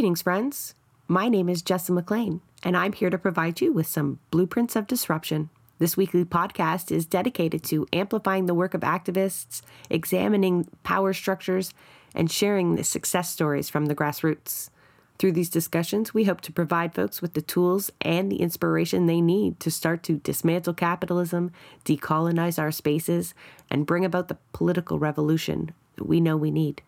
Greetings, friends. My name is Jessa McLean, and I'm here to provide you with some blueprints of disruption. This weekly podcast is dedicated to amplifying the work of activists, examining power structures, and sharing the success stories from the grassroots. Through these discussions, we hope to provide folks with the tools and the inspiration they need to start to dismantle capitalism, decolonize our spaces, and bring about the political revolution that we know we need.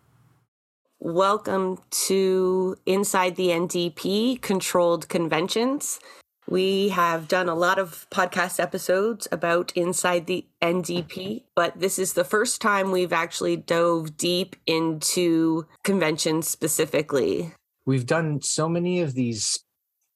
Welcome to Inside the NDP Controlled Conventions. We have done a lot of podcast episodes about Inside the NDP, but this is the first time we've actually dove deep into conventions specifically. We've done so many of these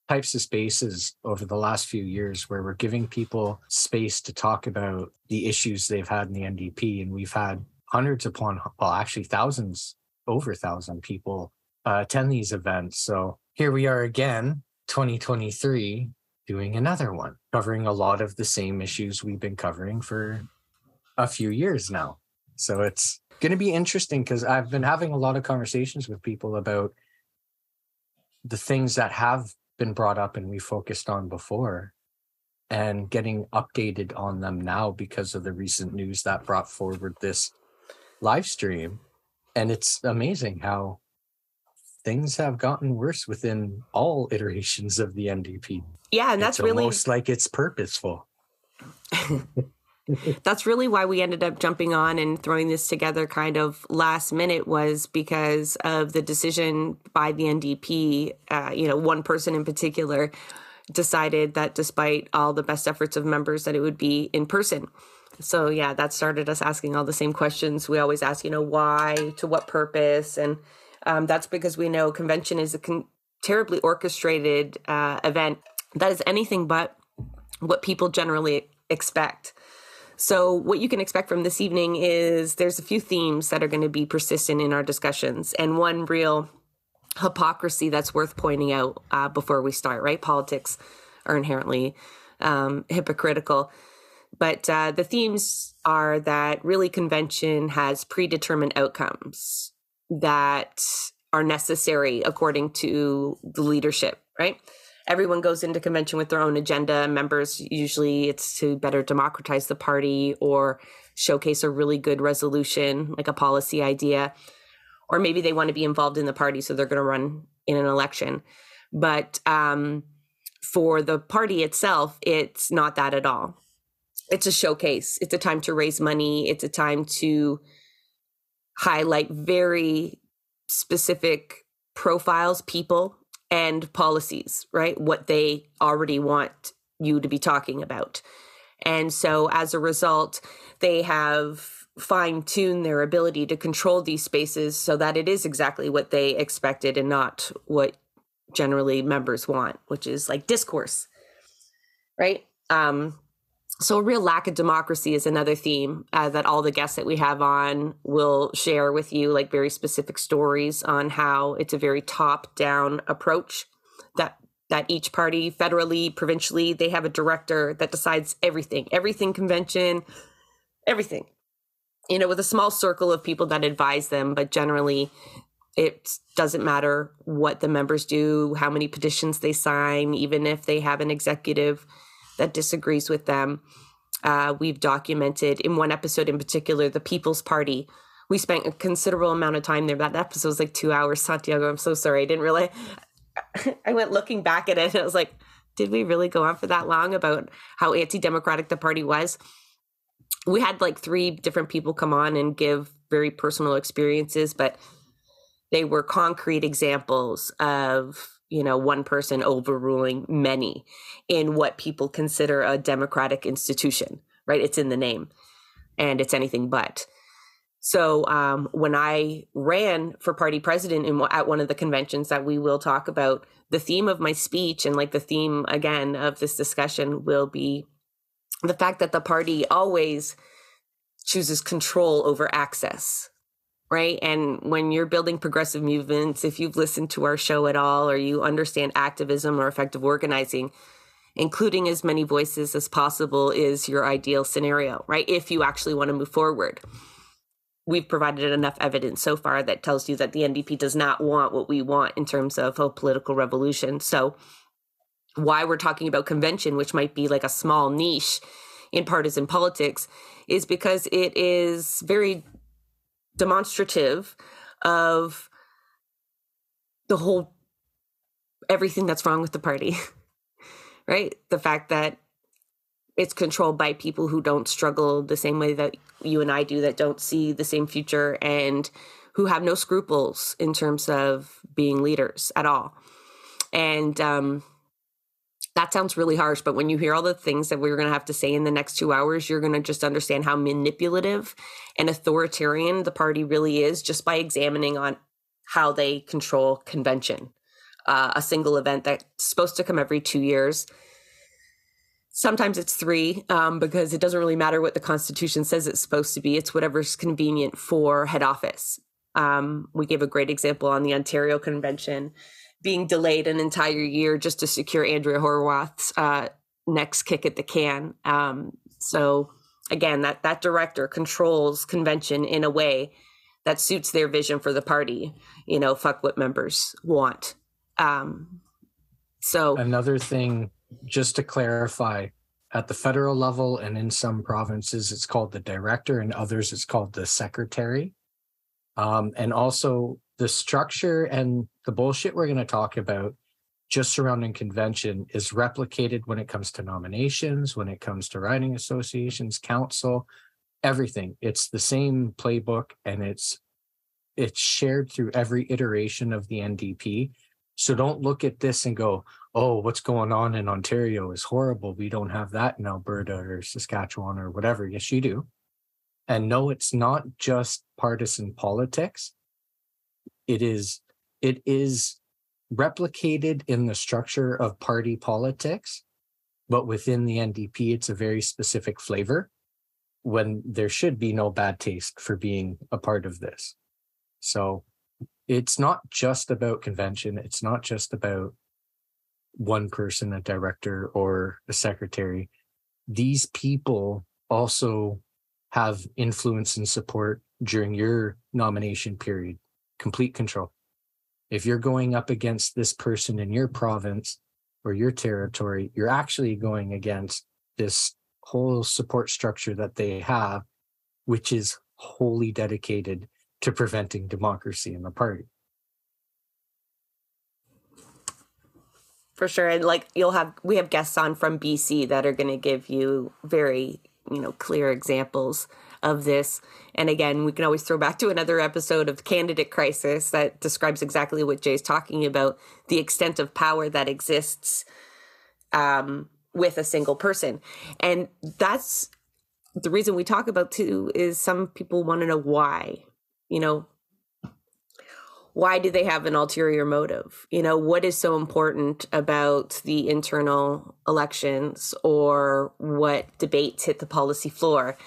types of spaces over the last few years where we're giving people space to talk about the issues they've had in the NDP. And we've had hundreds upon, well, actually thousands over a thousand people uh, attend these events. So here we are again, 2023, doing another one, covering a lot of the same issues we've been covering for a few years now. So it's going to be interesting because I've been having a lot of conversations with people about the things that have been brought up and we focused on before and getting updated on them now because of the recent news that brought forward this live stream and it's amazing how things have gotten worse within all iterations of the NDP. Yeah, and that's it's really almost like it's purposeful. that's really why we ended up jumping on and throwing this together kind of last minute was because of the decision by the NDP. Uh, you know, one person in particular decided that despite all the best efforts of members, that it would be in person. So yeah, that started us asking all the same questions. We always ask, you know, why, to what purpose, and um, that's because we know convention is a con- terribly orchestrated uh, event that is anything but what people generally expect. So, what you can expect from this evening is there's a few themes that are going to be persistent in our discussions, and one real hypocrisy that's worth pointing out uh, before we start. Right, politics are inherently um, hypocritical. But uh, the themes are that really convention has predetermined outcomes that are necessary according to the leadership, right? Everyone goes into convention with their own agenda. Members usually it's to better democratize the party or showcase a really good resolution, like a policy idea. Or maybe they want to be involved in the party, so they're going to run in an election. But um, for the party itself, it's not that at all it's a showcase. It's a time to raise money. It's a time to highlight very specific profiles, people, and policies, right? What they already want you to be talking about. And so as a result, they have fine tuned their ability to control these spaces so that it is exactly what they expected and not what generally members want, which is like discourse, right? Um, so, a real lack of democracy is another theme uh, that all the guests that we have on will share with you, like very specific stories on how it's a very top down approach that that each party federally provincially they have a director that decides everything everything convention everything you know with a small circle of people that advise them but generally it doesn't matter what the members do how many petitions they sign even if they have an executive that disagrees with them. Uh, we've documented in one episode in particular the People's Party. We spent a considerable amount of time there. That episode was like two hours. Santiago, I'm so sorry. I didn't really. I went looking back at it and I was like, did we really go on for that long about how anti democratic the party was? We had like three different people come on and give very personal experiences, but they were concrete examples of you know one person overruling many in what people consider a democratic institution right? It's in the name and it's anything but. So um, when i ran for party president in, at one of the conventions that we will talk about the theme of my speech and like the theme again of this discussion will be the fact that the party always chooses control over access right? And when you're building progressive movements, if you've listened to our show at all or you understand activism or effective organizing, including as many voices as possible is your ideal scenario, right? If you actually want to move forward. we've provided enough evidence so far that tells you that the NDP does not want what we want in terms of a political revolution. So, why we're talking about convention, which might be like a small niche in partisan politics, is because it is very demonstrative of the whole everything that's wrong with the party, right? The fact that it's controlled by people who don't struggle the same way that you and I do, that don't see the same future, and who have no scruples in terms of being leaders at all. And um, that sounds really harsh, but when you hear all the things that we're going to have to say in the next two hours, you're going to just understand how manipulative and authoritarian the party really is just by examining on how they control convention. Uh, a single event that's supposed to come every two years Sometimes it's three um, because it doesn't really matter what the Constitution says it's supposed to be. It's whatever's convenient for head office. Um, we gave a great example on the Ontario Convention being delayed an entire year just to secure Andrea Horwath's uh, next kick at the can. Um, so again, that that director controls convention in a way that suits their vision for the party. You know, fuck what members want. Um, so another thing just to clarify, at the federal level and in some provinces, it's called the director, and others, it's called the secretary. Um, and also, the structure and the bullshit we're going to talk about just surrounding convention is replicated when it comes to nominations, when it comes to riding associations, council, everything. It's the same playbook and it's it's shared through every iteration of the NDP. So don't look at this and go, oh, what's going on in Ontario is horrible. We don't have that in Alberta or Saskatchewan or whatever. Yes, you do. And no, it's not just partisan politics. It is, it is replicated in the structure of party politics, but within the NDP, it's a very specific flavor when there should be no bad taste for being a part of this. So it's not just about convention. It's not just about one person, a director or a secretary. These people also have influence and support during your nomination period, complete control. If you're going up against this person in your province or your territory, you're actually going against this whole support structure that they have, which is wholly dedicated to preventing democracy in the party. for sure and like you'll have we have guests on from bc that are going to give you very you know clear examples of this. And again we can always throw back to another episode of candidate crisis that describes exactly what jay's talking about the extent of power that exists um, with a single person. And that's the reason we talk about too is some people want to know why you know why do they have an ulterior motive? You know, what is so important about the internal elections or what debates hit the policy floor?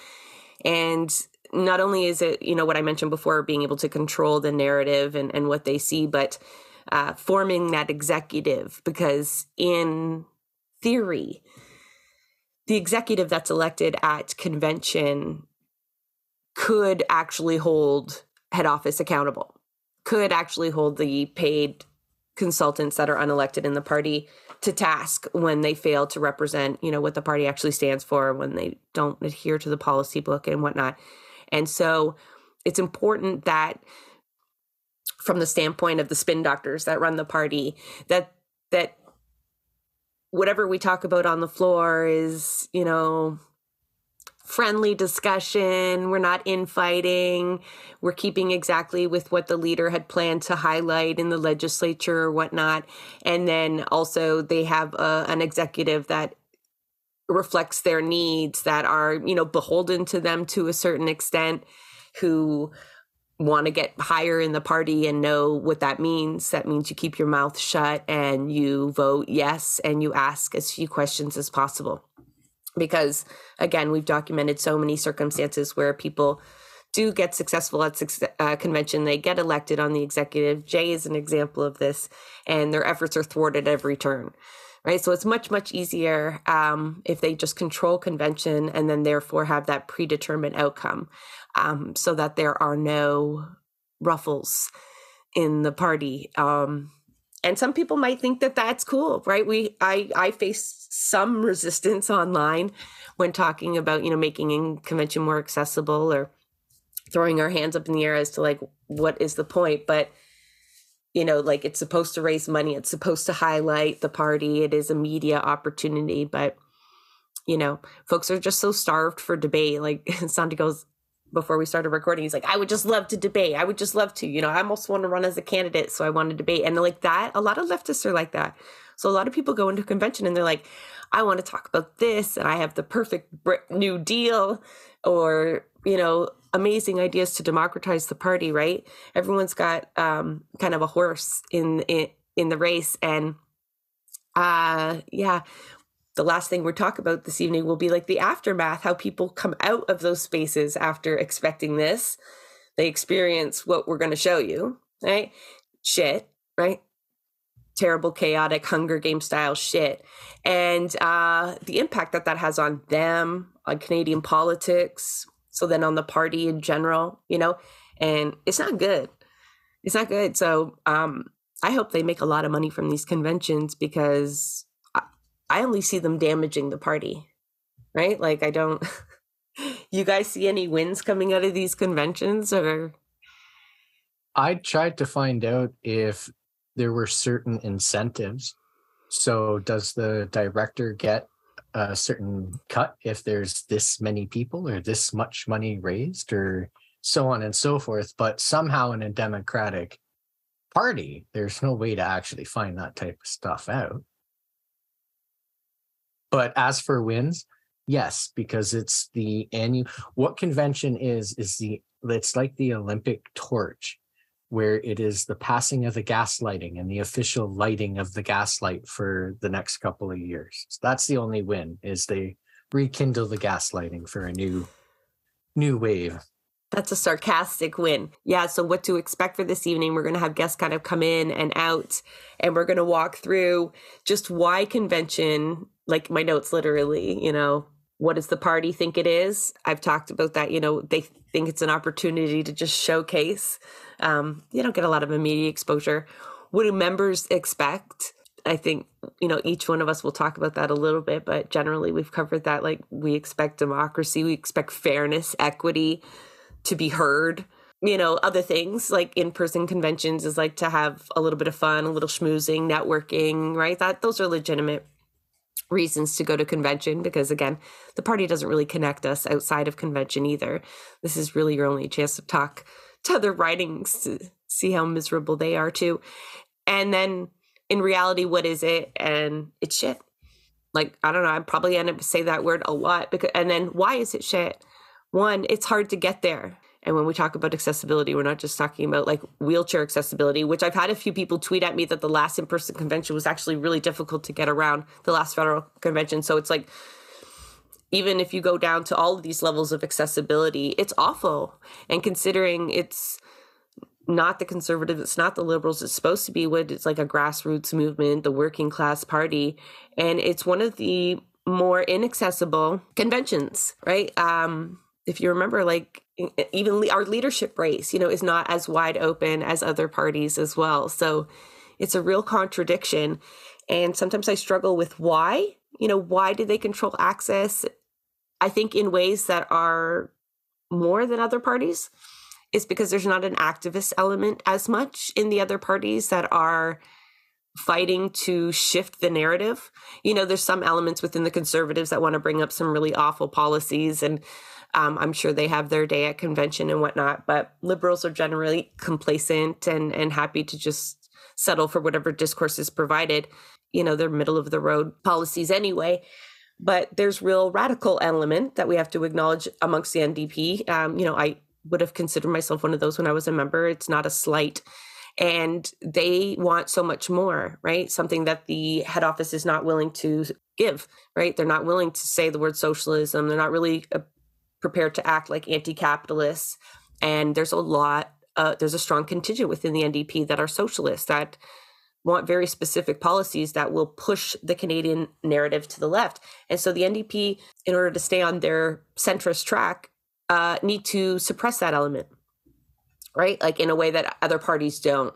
And not only is it, you know, what I mentioned before, being able to control the narrative and, and what they see, but uh, forming that executive, because in theory, the executive that's elected at convention could actually hold head office accountable could actually hold the paid consultants that are unelected in the party to task when they fail to represent, you know, what the party actually stands for, when they don't adhere to the policy book and whatnot. And so it's important that from the standpoint of the spin doctors that run the party, that that whatever we talk about on the floor is, you know, friendly discussion. We're not infighting. We're keeping exactly with what the leader had planned to highlight in the legislature or whatnot. And then also, they have a, an executive that reflects their needs that are, you know, beholden to them to a certain extent, who want to get higher in the party and know what that means. That means you keep your mouth shut and you vote yes and you ask as few questions as possible because again we've documented so many circumstances where people do get successful at uh, convention they get elected on the executive jay is an example of this and their efforts are thwarted every turn right? So it's much, much easier um, if they just control convention and then therefore have that predetermined outcome um, so that there are no ruffles in the party. Um, and some people might think that that's cool, right? We, I, I face some resistance online when talking about, you know, making convention more accessible or throwing our hands up in the air as to like, what is the point? But you know, like it's supposed to raise money, it's supposed to highlight the party, it is a media opportunity, but you know, folks are just so starved for debate. Like Sandy goes before we started recording, he's like, I would just love to debate. I would just love to, you know, I almost want to run as a candidate, so I want to debate. And like that, a lot of leftists are like that. So a lot of people go into convention and they're like, I want to talk about this, and I have the perfect new deal, or you know, amazing ideas to democratize the party, right? Everyone's got um, kind of a horse in, in in the race, and uh, yeah, the last thing we're talking about this evening will be like the aftermath, how people come out of those spaces after expecting this. They experience what we're going to show you, right? Shit, right? Terrible, chaotic, Hunger Game style shit. And uh, the impact that that has on them, on Canadian politics, so then on the party in general, you know, and it's not good. It's not good. So um, I hope they make a lot of money from these conventions because I, only see them damaging the party, right? Like I don't. you guys see any wins coming out of these conventions or? I tried to find out if there were certain incentives. So, does the director get a certain cut if there's this many people or this much money raised or so on and so forth. But somehow in a democratic party, there's no way to actually find that type of stuff out. But as for wins, yes, because it's the annual what convention is is the it's like the Olympic torch where it is the passing of the gaslighting and the official lighting of the gaslight for the next couple of years. So that's the only win is they rekindle the gaslighting for a new new wave. That's a sarcastic win. Yeah. So, what to expect for this evening? We're going to have guests kind of come in and out, and we're going to walk through just why convention, like my notes literally, you know, what does the party think it is? I've talked about that. You know, they think it's an opportunity to just showcase um, you don't get a lot of immediate exposure. What do members expect? I think, you know, each one of us will talk about that a little bit, but generally we've covered that. Like, we expect democracy, we expect fairness, equity to be heard. You know, other things like in person conventions is like to have a little bit of fun, a little schmoozing, networking, right? That those are legitimate reasons to go to convention because again the party doesn't really connect us outside of convention either this is really your only chance to talk to other ridings to see how miserable they are too. And then in reality, what is it? And it's shit. Like, I don't know, I probably end up say that word a lot because and then why is it shit? One, it's hard to get there. And when we talk about accessibility, we're not just talking about like wheelchair accessibility, which I've had a few people tweet at me that the last in person convention was actually really difficult to get around the last federal convention. So it's like even if you go down to all of these levels of accessibility, it's awful. And considering it's not the conservatives, it's not the liberals, it's supposed to be what it's like a grassroots movement, the working class party. And it's one of the more inaccessible conventions, right? Um, if you remember, like even our leadership race, you know, is not as wide open as other parties as well. So it's a real contradiction. And sometimes I struggle with why. You know, why do they control access? I think in ways that are more than other parties is because there's not an activist element as much in the other parties that are fighting to shift the narrative. You know, there's some elements within the conservatives that want to bring up some really awful policies, and um, I'm sure they have their day at convention and whatnot. But liberals are generally complacent and and happy to just settle for whatever discourse is provided. You know, they're middle of the road policies anyway but there's real radical element that we have to acknowledge amongst the NDP. Um, you know, I would have considered myself one of those when I was a member. It's not a slight. And they want so much more, right? Something that the head office is not willing to give, right? They're not willing to say the word socialism. They're not really uh, prepared to act like anti capitalists. And there's a lot, uh, there's a strong contingent within the NDP that are socialists, that want very specific policies that will push the Canadian narrative to the left. And so the NDP, in order to stay on their centrist track, uh, need to suppress that element, right? Like in a way that other parties don't.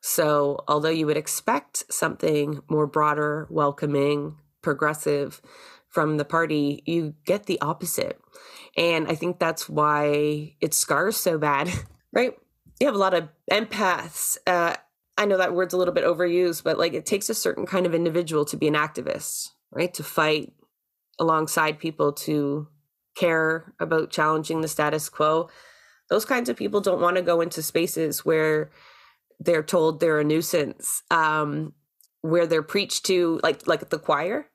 So, although you would expect something more broader, welcoming, progressive from the party, you get the opposite. And I think that's why it scars so bad, right? You have a lot of empaths uh, I know that word's a little bit overused, but like it takes a certain kind of individual to be an activist, right? To fight alongside people, to care about challenging the status quo. Those kinds of people don't want to go into spaces where they're told they're a nuisance, um, where they're preached to, like like the choir.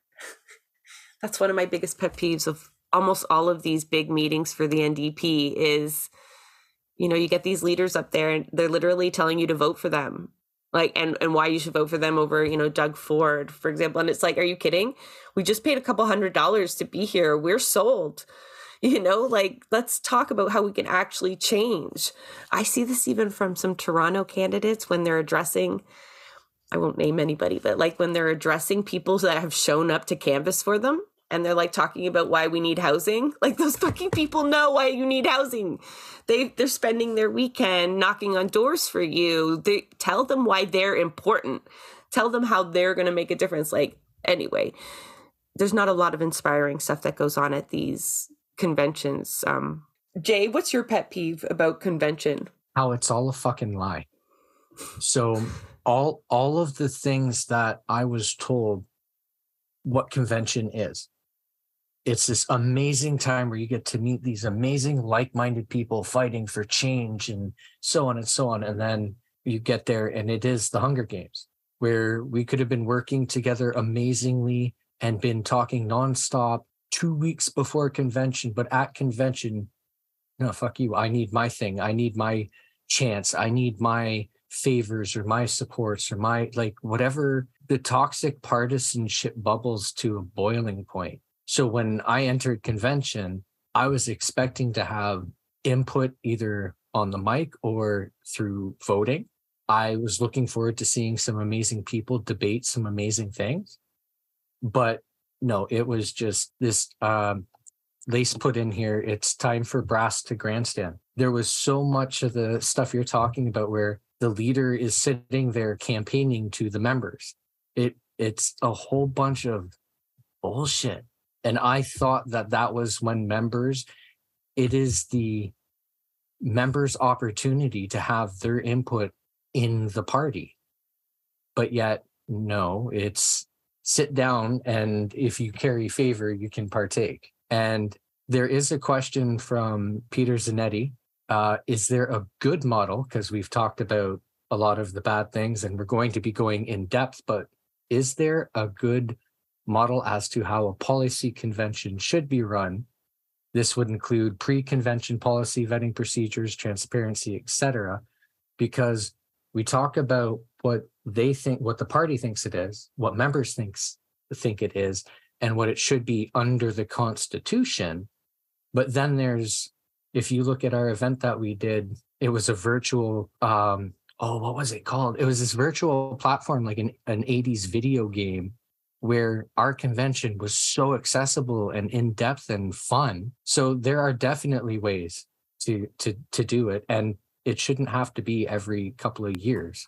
That's one of my biggest pet peeves of almost all of these big meetings for the NDP is, you know, you get these leaders up there and they're literally telling you to vote for them. Like and and why you should vote for them over you know Doug Ford for example. And it's like are you kidding? We just paid a couple hundred dollars to be here. We're sold. You know like let's talk about how we can actually change. I see this even from some toronto candidates when they're addressing i won't name anybody but like when they're addressing people that have shown up to canvass for them and they're like talking about why we need housing. Like those fucking people know why you need housing. They they're spending their weekend knocking on doors for you. They tell them why they're important. Tell them how they're going to make a difference. Like anyway, there's not a lot of inspiring stuff that goes on at these conventions. Um Jay, what's your pet peeve about convention? How it's all a fucking lie. So all all of the things that I was told what convention is it's this amazing time where you get to meet these amazing like-minded people fighting for change and so on and so on. And then you get there and it is the hunger games where we could have been working together amazingly and been talking nonstop two weeks before convention but at convention no fuck you. I need my thing. I need my chance. I need my favors or my supports or my like whatever the toxic partisanship bubbles to a boiling point so when I entered convention, I was expecting to have input either on the mic or through voting. I was looking forward to seeing some amazing people debate some amazing things. But no, it was just this um, lace put in here. It's time for brass to grandstand. There was so much of the stuff you're talking about where the leader is sitting there campaigning to the members. It it's a whole bunch of bullshit and I thought that that was when members, it is the members' opportunity to have their input in the party. But yet, no, it's sit down and if you carry favor, you can partake. And there is a question from Peter Zanetti. Uh, is there a good model? Because we've talked about a lot of the bad things and we're going to be going in depth, but is there a good model as to how a policy convention should be run. This would include pre-convention policy vetting procedures, transparency, etc. Because we talk about what they think, what the party thinks it is, what members thinks think it is, and what it should be under the Constitution. But then there's, if you look at our event that we did, it was a virtual um, oh, what was it called? It was this virtual platform, like an, an 80s video game where our convention was so accessible and in depth and fun. So there are definitely ways to to to do it and it shouldn't have to be every couple of years.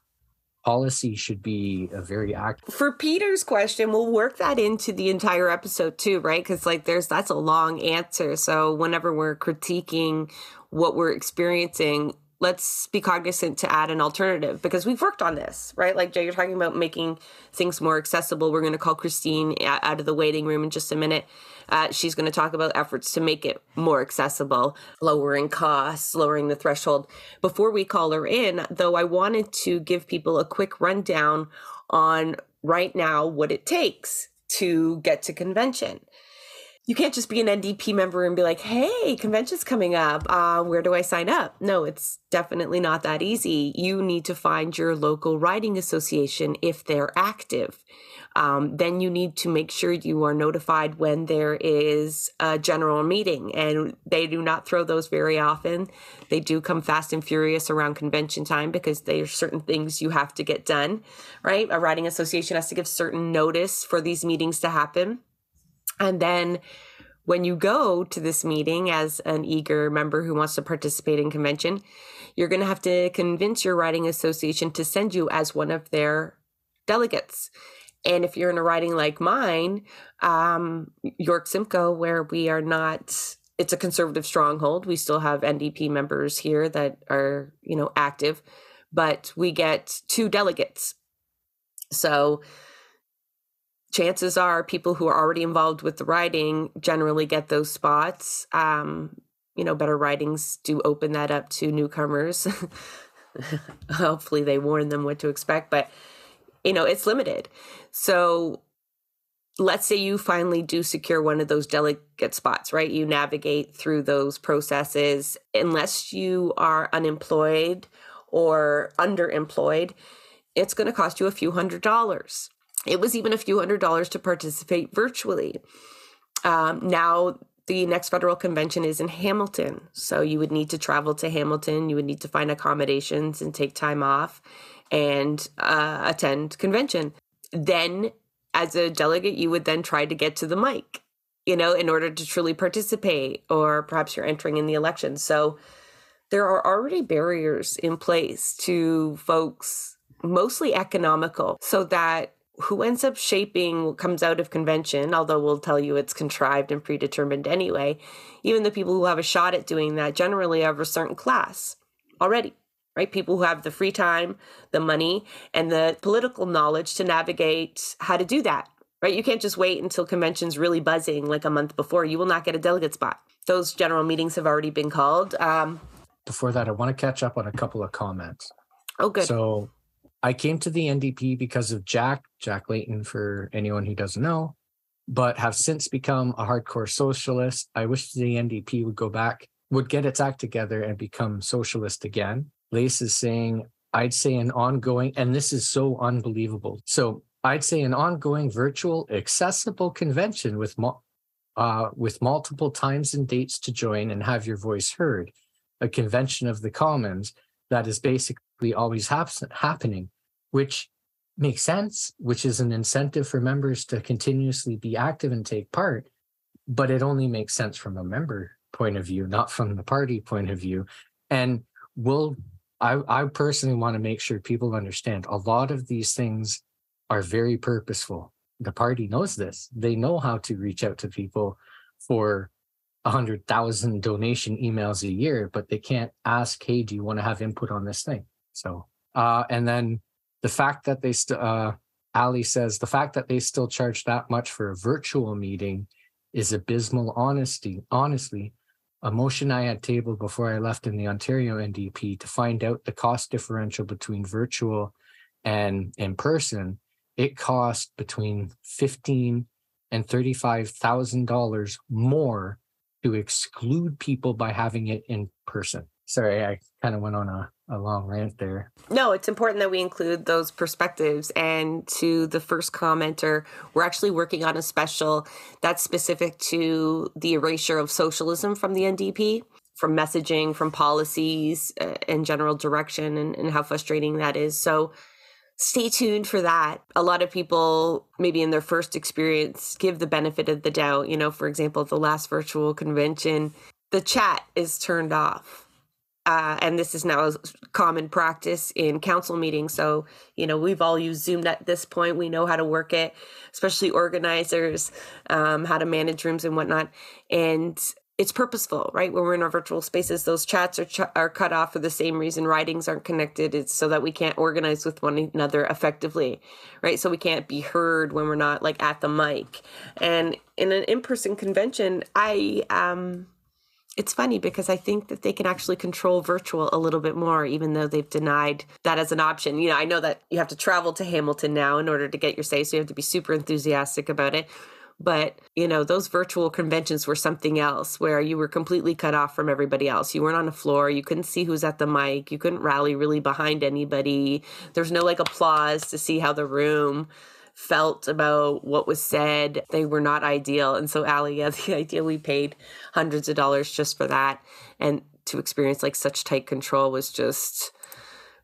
Policy should be a very active. For Peter's question, we'll work that into the entire episode too, right? Because like there's that's a long answer. So whenever we're critiquing what we're experiencing, let's be cognizant to add an alternative because we've worked on this, right? Like Jay, you're talking about making things more accessible. We're going to call Kristine out of the waiting room in just a minute. Uh, she's going to talk about efforts to make it more accessible, lowering costs, lowering the threshold. Before we call her in, though, I wanted to give people a quick rundown on right now what it takes to get to convention. You can't just be an NDP member and be like, hey, convention's coming up. Uh, where do I sign up? No, it's definitely not that easy. You need to find your local riding association if they're active. Um, then you need to make sure you are notified when there is a general meeting, and they do not throw those very often. They do come fast and furious around convention time because there's certain things you have to get done, right? A riding association has to give certain notice for these meetings to happen. And then when you go to this meeting as an eager member who wants to participate in convention, you're going to have to convince your riding association to send you as one of their delegates. And if you're in a riding like mine, um, York Simcoe, where we are not, it's a conservative stronghold. We still have NDP members here that are, you know, active, but we get two delegates. So chances are people who are already involved with the riding generally get those spots. Um, you know, better ridings do open that up to newcomers. Hopefully, they warn them what to expect, but you know, it's limited. So, let's say you finally do secure one of those delegate spots, right? You navigate through those processes, unless you are unemployed or underemployed, it's going to cost you a few hundred dollars. It was even a few hundred dollars to participate virtually. Um, now, the next federal convention is in Hamilton. So you would need to travel to Hamilton. You would need to find accommodations and take time off and uh, attend convention. Then, as a delegate, you would then try to get to the mic, you know, in order to truly participate, or perhaps you're entering in the election. So there are already barriers in place to folks, mostly economical, so that who ends up shaping what comes out of convention, although we'll tell you it's contrived and predetermined anyway, even the people who have a shot at doing that generally have a certain class already, right? People who have the free time, the money, and the political knowledge to navigate how to do that, right? You can't just wait until convention's really buzzing like a month before. You will not get a delegate spot. Those general meetings have already been called. Um, Before that, I want to catch up on a couple of comments. oh, good. So I came to the NDP because of Jack, Jack Layton, for anyone who doesn't know, but have since become a hardcore socialist. I wish the NDP would go back, would get its act together and become socialist again. Lace is saying, I'd say an ongoing, and this is so unbelievable. So I'd say an ongoing virtual accessible convention with uh, with multiple times and dates to join and have your voice heard, a convention of the commons that is basically always happening which makes sense, which is an incentive for members to continuously be active and take part. But it only makes sense from a member point of view, not from the party point of view. And we'll, I, I personally want to make sure people understand a lot of these things are very purposeful. The party knows this. They know how to reach out to people for a hundred thousand donation emails a year, but they can't ask, "Hey, do you want to have input on this thing?" So, uh, and then the fact that they still uh ali says the fact that they still charge that much for a virtual meeting is abysmal honesty honestly. A motion i had tabled before i left in the ontario ndp to find out the cost differential between virtual and in person it cost between 15 and 35,000 dollars more to exclude people by having it in person. Sorry i kind of went on a a long rant there. No, it's important that we include those perspectives. And to the first commenter, we're actually working on a special that's specific to the erasure of socialism from the NDP, from messaging, from policies, uh, and general direction, and, and how frustrating that is. So stay tuned for that. A lot of people, maybe in their first experience, give the benefit of the doubt. You know, for example, the last virtual convention, the chat is turned off uh, and this is now a common practice in council meetings. So, you know, we've all used Zoom at this point. We know how to work it, especially organizers, um, how to manage rooms and whatnot. And it's purposeful, right? When we're in our virtual spaces, those chats are ch- are cut off for the same reason. Ridings aren't connected. It's so that we can't organize with one another effectively, right? So we can't be heard when we're not like at the mic. And in an in person convention, I um it's funny because I think that they can actually control virtual a little bit more, even though they've denied that as an option. You know, I know that you have to travel to Hamilton now in order to get your say, so you have to be super enthusiastic about it. But, you know, those virtual conventions were something else where you were completely cut off from everybody else. You weren't on the floor. You couldn't see who's at the mic. You couldn't rally really behind anybody. There's no like applause to see how the room felt about what was said. They were not ideal. And so, Ali, yeah, the idea we paid hundreds of dollars just for that and to experience like such tight control was just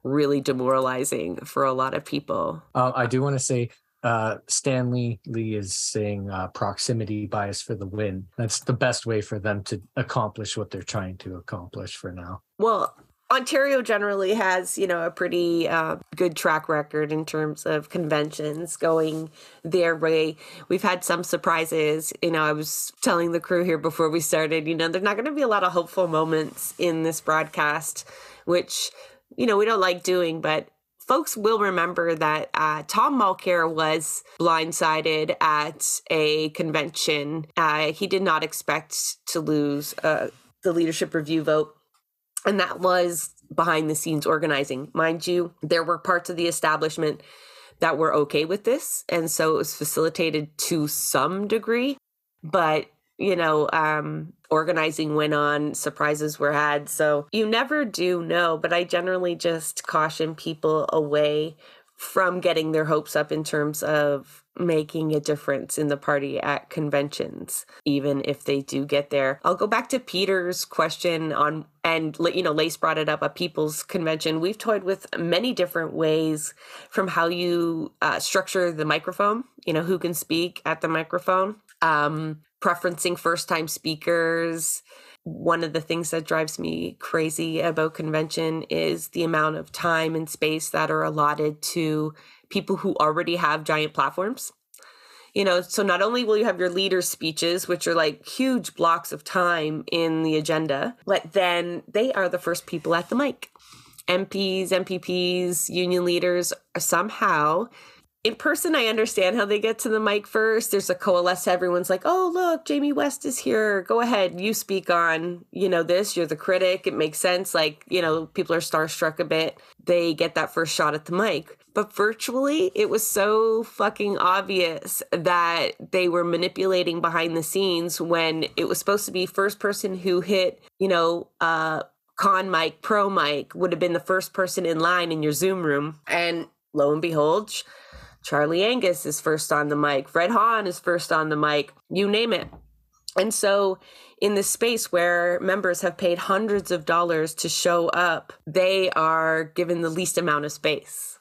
really demoralizing for a lot of people. Uh, I do want to say uh, Stanley Lee is saying uh, proximity bias for the win. That's the best way for them to accomplish what they're trying to accomplish for now. Well, Ontario generally has, you know, a pretty uh, good track record in terms of conventions going their way. We've had some surprises. You know, I was telling the crew here before we started, you know, there's not going to be a lot of hopeful moments in this broadcast, which, you know, we don't like doing, but folks will remember that uh, Tom Mulcair was blindsided at a convention. Uh, he did not expect to lose uh, the leadership review vote and that was behind the scenes organizing. Mind you, there were parts of the establishment that were okay with this. And so it was facilitated to some degree. But, you know, um, organizing went on, surprises were had. So you never do know. But I generally just caution people away from getting their hopes up in terms of making a difference in the party at conventions even if they do get there. I'll go back to peter's question on and you know lace brought it up a people's convention. We've toyed with many different ways from how you uh, structure the microphone you know who can speak at the microphone um, preferencing first time speakers one of the things that drives me crazy about convention is the amount of time and space that are allotted to people who already have giant platforms. You know, so not only will you have your leader speeches, which are like huge blocks of time in the agenda, but then they are the first people at the mic. MPs, MPPs, union leaders somehow in person, I understand how they get to the mic first. There's a coalesce. Everyone's like, "Oh, look, Jamie West is here. Go ahead, you speak on, you know, this. You're the critic. It makes sense. Like, you know, people are starstruck a bit. They get that first shot at the mic. But virtually, it was so fucking obvious that they were manipulating behind the scenes when it was supposed to be first person who hit, you know, uh, con mic, pro mic would have been the first person in line in your Zoom room, and lo and behold." Charlie Angus is first on the mic. Fred Hahn is first on the mic. You name it. And so, in this space where members have paid hundreds of dollars to show up, they are given the least amount of space.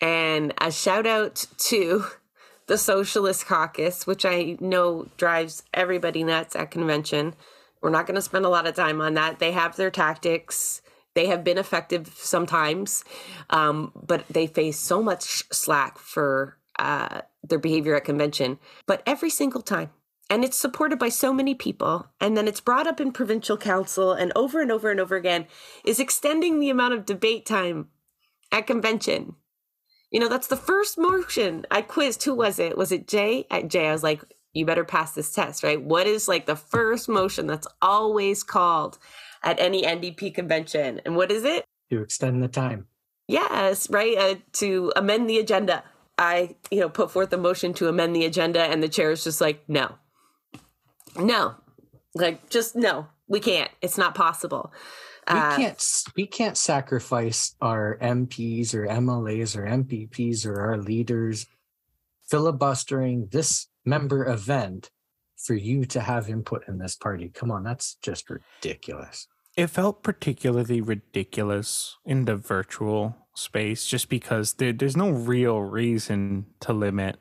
And a shout out to the Socialist Caucus, which I know drives everybody nuts at convention. We're not going to spend a lot of time on that. They have their tactics. They have been effective sometimes, um, but they face so much slack for uh, their behavior at convention. But every single time, and it's supported by so many people, and then it's brought up in provincial council, and over and over and over again, is extending the amount of debate time at convention. You know, that's the first motion I quizzed. Who was it? Was it Jay? At Jay, I was like, you better pass this test, right? What is like the first motion that's always called? At any NDP convention. And what is it? To extend the time. Yes, right. Uh, to amend the agenda. I, you know, put forth a motion to amend the agenda, and the chair is just like, no, no, like just no, we can't. It's not possible. We uh, can't. We can't sacrifice our MPs or MLAs or MPPs or our leaders filibustering this member event for you to have input in this party. Come on, that's just ridiculous. It felt particularly ridiculous in the virtual space just because there, there's no real reason to limit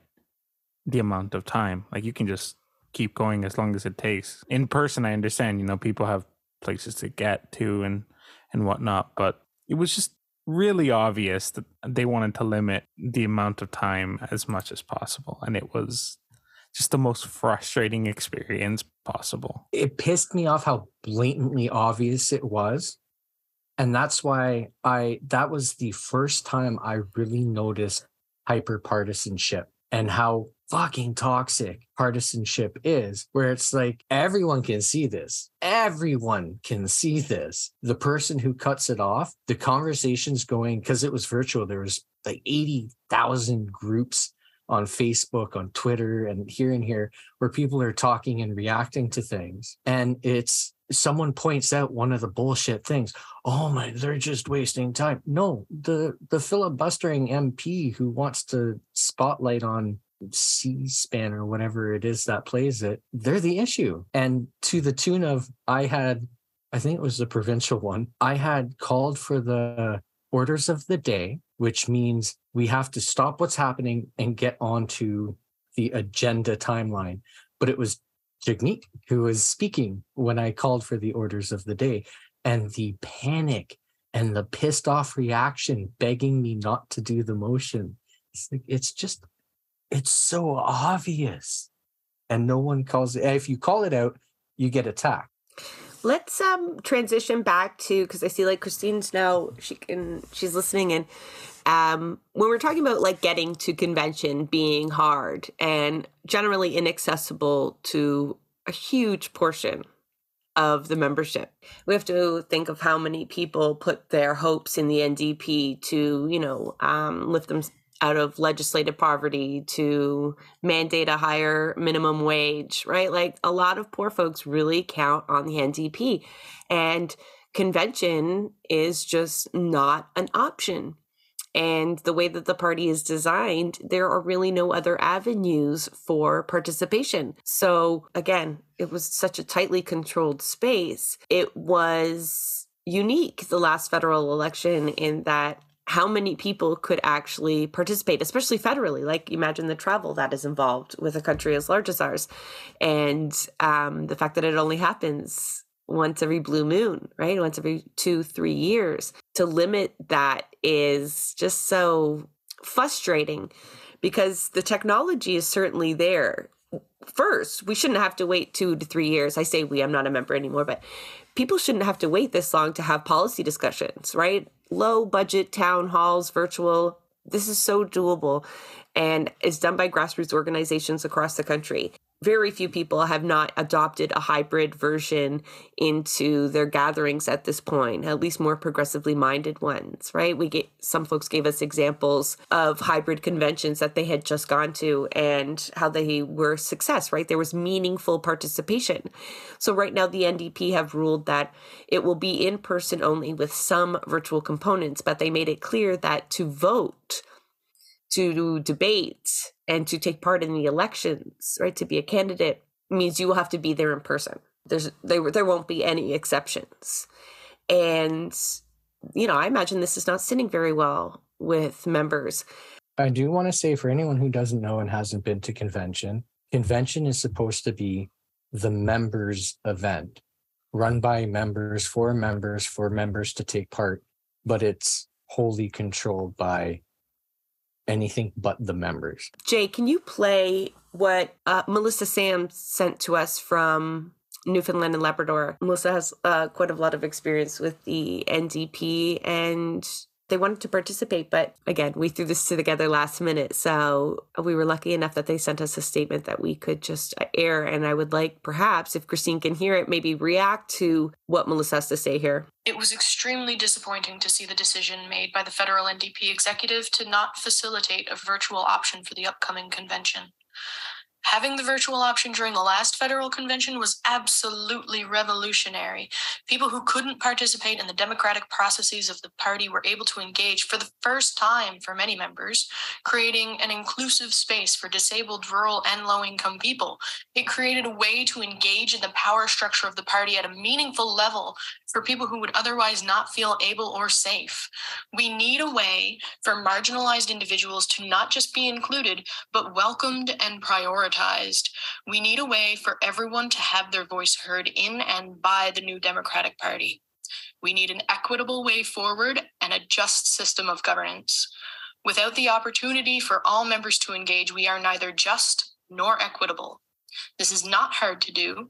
the amount of time. Like you can just keep going as long as it takes. In person, I understand, you know, people have places to get to and and whatnot, but it was just really obvious that they wanted to limit the amount of time as much as possible, and it was just the most frustrating experience possible. It pissed me off how blatantly obvious it was. And that's why I that was the first time I really noticed hyper partisanship and how fucking toxic partisanship is, where it's like everyone can see this. Everyone can see this. The person who cuts it off, the conversation's going because it was virtual, there was like 80,000 groups on Facebook, on Twitter, and here and here, where people are talking and reacting to things. And it's someone points out one of the bullshit things. Oh my, they're just wasting time. No, the the filibustering MP who wants to spotlight on C-SPAN or whatever it is that plays it, they're the issue. And to the tune of I had, I think it was the provincial one, I had called for the orders of the day, which means we have to stop what's happening and get on to the agenda timeline. But it was Jagmeet who was speaking when I called for the orders of the day. And the panic and the pissed off reaction begging me not to do the motion. It's like it's just it's so obvious. And no one calls it if you call it out, you get attacked. Let's um transition back to because I see like Kristine's now she can she's listening and um when we're talking about like getting to convention being hard and generally inaccessible to a huge portion of the membership. We have to think of how many people put their hopes in the NDP to, you know, um, lift them out of legislative poverty to mandate a higher minimum wage, right? Like a lot of poor folks really count on the NDP. And convention is just not an option. And the way that the party is designed, there are really no other avenues for participation. So, again, it was such a tightly controlled space. It was unique the last federal election in that how many people could actually participate, especially federally. Like, imagine the travel that is involved with a country as large as ours, and um, the fact that it only happens once every blue moon, right? Once every two, three years. To limit that is just so frustrating because the technology is certainly there. First, we shouldn't have to wait two to three years. I say we, I'm not a member anymore, but people shouldn't have to wait this long to have policy discussions, right? Low budget town halls, virtual. This is so doable and is done by grassroots organizations across the country very few people have not adopted a hybrid version into their gatherings at this point at least more progressively minded ones right? We get some folks gave us examples of hybrid conventions that they had just gone to and how they were success right? There was meaningful participation. So right now the ndp have ruled that it will be in person only with some virtual components but they made it clear that to vote to debate and to take part in the elections, right, to be a candidate means you will have to be there in person. There's there there won't be any exceptions. And you know, I imagine this is not sitting very well with members. I do want to say for anyone who doesn't know and hasn't been to convention, convention is supposed to be the members event run by members for members for members to take part, but it's wholly controlled by anything but the members. Jay, can you play what uh, Melissa Sam sent to us from Newfoundland and Labrador? Melissa has uh, quite a lot of experience with the NDP and they wanted to participate, but again, we threw this together last minute. So we were lucky enough that they sent us a statement that we could just uh, air. And I would like, perhaps, if Kristine can hear it, maybe react to what Melissa has to say here. It was extremely disappointing to see the decision made by the federal NDP executive to not facilitate a virtual option for the upcoming convention. Having the virtual option during the last federal convention was absolutely revolutionary. People who couldn't participate in the democratic processes of the party were able to engage for the first time for many members, creating an inclusive space for disabled, rural, and low income people. It created a way to engage in the power structure of the party at a meaningful level for people who would otherwise not feel able or safe. We need a way for marginalized individuals to not just be included, but welcomed and prioritized. We need a way for everyone to have their voice heard in and by the new Democratic Party. We need an equitable way forward and a just system of governance. Without the opportunity for all members to engage, we are neither just nor equitable. This is not hard to do.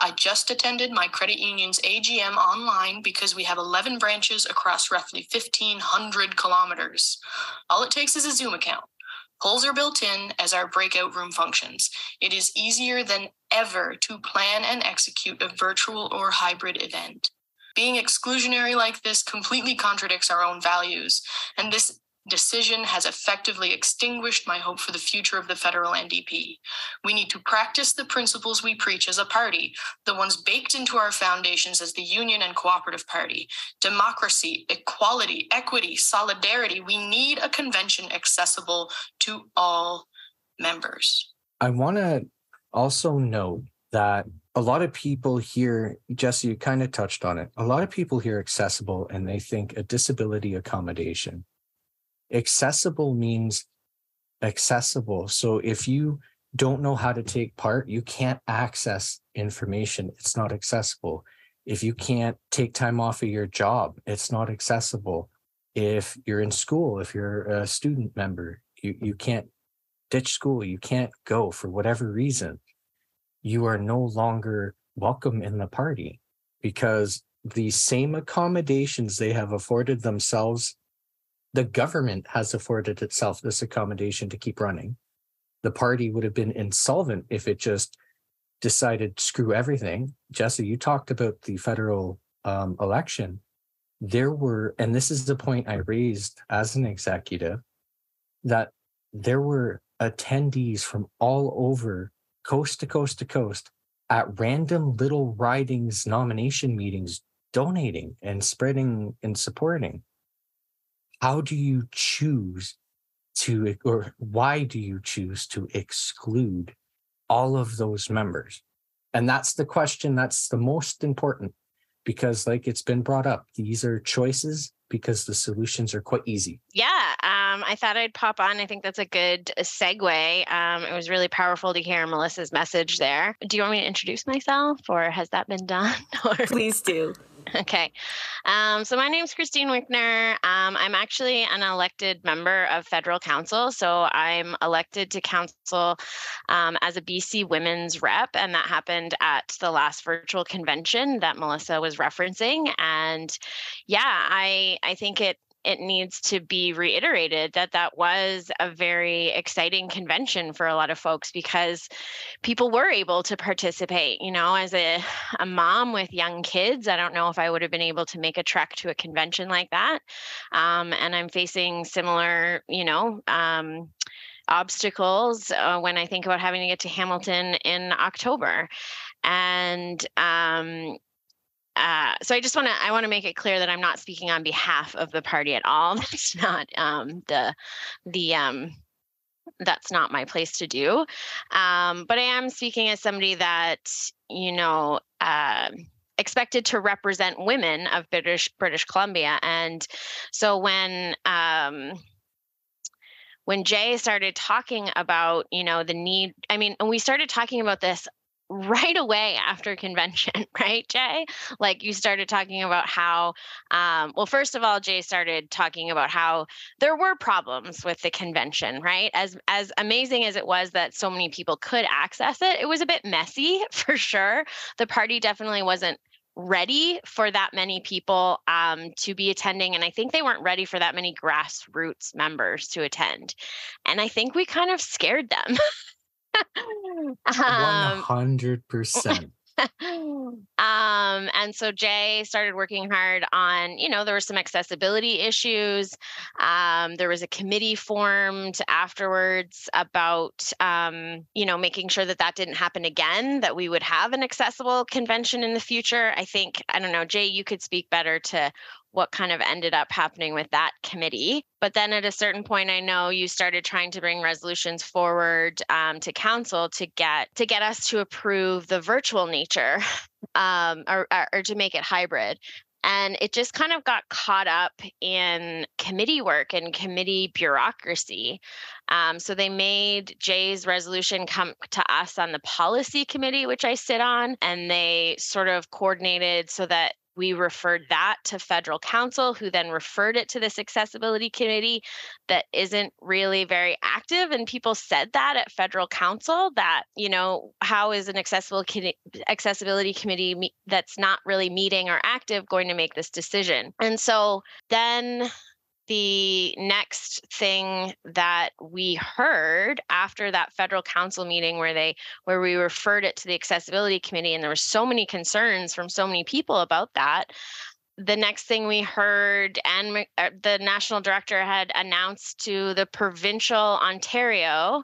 I just attended my credit union's AGM online because we have 11 branches across roughly 1,500 kilometers. All it takes is a Zoom account. Polls are built in as our breakout room functions. It is easier than ever to plan and execute a virtual or hybrid event. Being exclusionary like this completely contradicts our own values, and this decision has effectively extinguished my hope for the future of the federal NDP. We need to practice the principles we preach as a party, the ones baked into our foundations as the Union and Cooperative Party democracy, equality, equity, solidarity. We need a convention accessible to all members. I want to also note that a lot of people here, Jessa, you kind of touched on it. A lot of people hear accessible and they think a disability accommodation accessible means accessible. So if you don't know how to take part, you can't access information. It's not accessible. If you can't take time off of your job, it's not accessible. If you're in school, if you're a student member, you, you can't ditch school, you can't go for whatever reason, you are no longer welcome in the party because the same accommodations they have afforded themselves the government has afforded itself this accommodation to keep running. The party would have been insolvent if it just decided screw everything. Jessa, you talked about the federal um, election. There were, and this is the point I raised as an executive, that there were attendees from all over, coast to coast to coast, at random little ridings nomination meetings, donating and spreading and supporting how do you choose to, or why do you choose to exclude all of those members? And that's the question that's the most important because, like it's been brought up, these are choices because the solutions are quite easy. Yeah, um, I thought I'd pop on. I think that's a good uh, segue. Um, it was really powerful to hear Melissa's message there. Do you want me to introduce myself, or has that been done? Please do. Okay. Um, so my name is Kristine Wickner. Um, I'm actually an elected member of federal council. So I'm elected to council um, as a BC women's rep, and that happened at the last virtual convention that Melissa was referencing. And yeah, I I think it it needs to be reiterated that that was a very exciting convention for a lot of folks because people were able to participate. You know, as a, a mom with young kids, I don't know if I would have been able to make a trek to a convention like that. Um, and I'm facing similar, you know, um, obstacles uh, when I think about having to get to Hamilton in October. And um, uh, so I just want to I want to make it clear that I'm not speaking on behalf of the party at all. That's not um, the the um, that's not my place to do. Um, but I am speaking as somebody that you know. Uh, expected to represent women of British British Columbia, and so when um, when Jay started talking about, you know, the need, I mean, and we started talking about this right away after convention, right, Jay? Like you started talking about how, um, well, first of all, Jay started talking about how there were problems with the convention, right? As as amazing as it was that so many people could access it, it was a bit messy for sure. The party definitely wasn't ready for that many people um, to be attending and i think they weren't ready for that many grassroots members to attend and i think we kind of scared them One hundred percent. Um, and so Jay started working hard on, you know, there were some accessibility issues. Um, there was a committee formed afterwards about, um, you know, making sure that that didn't happen again, that we would have an accessible convention in the future. I think, I don't know, Jay, you could speak better to what kind of ended up happening with that committee. But then at a certain point, I know you started trying to bring resolutions forward um, to council to get to get us to approve the virtual nature um, or, or to make it hybrid. And it just kind of got caught up in committee work and committee bureaucracy. Um, so they made Jay's resolution come to us on the policy committee, which I sit on, and they sort of coordinated so that we referred that to federal council who then referred it to this accessibility committee that isn't really very active and people said that at federal council that you know how is an accessible accessibility committee that's not really meeting or active going to make this decision? And so then the next thing that we heard after that federal council meeting where they where we referred it to the accessibility committee and there were so many concerns from so many people about that the next thing we heard, and uh, the national director had announced to the provincial Ontario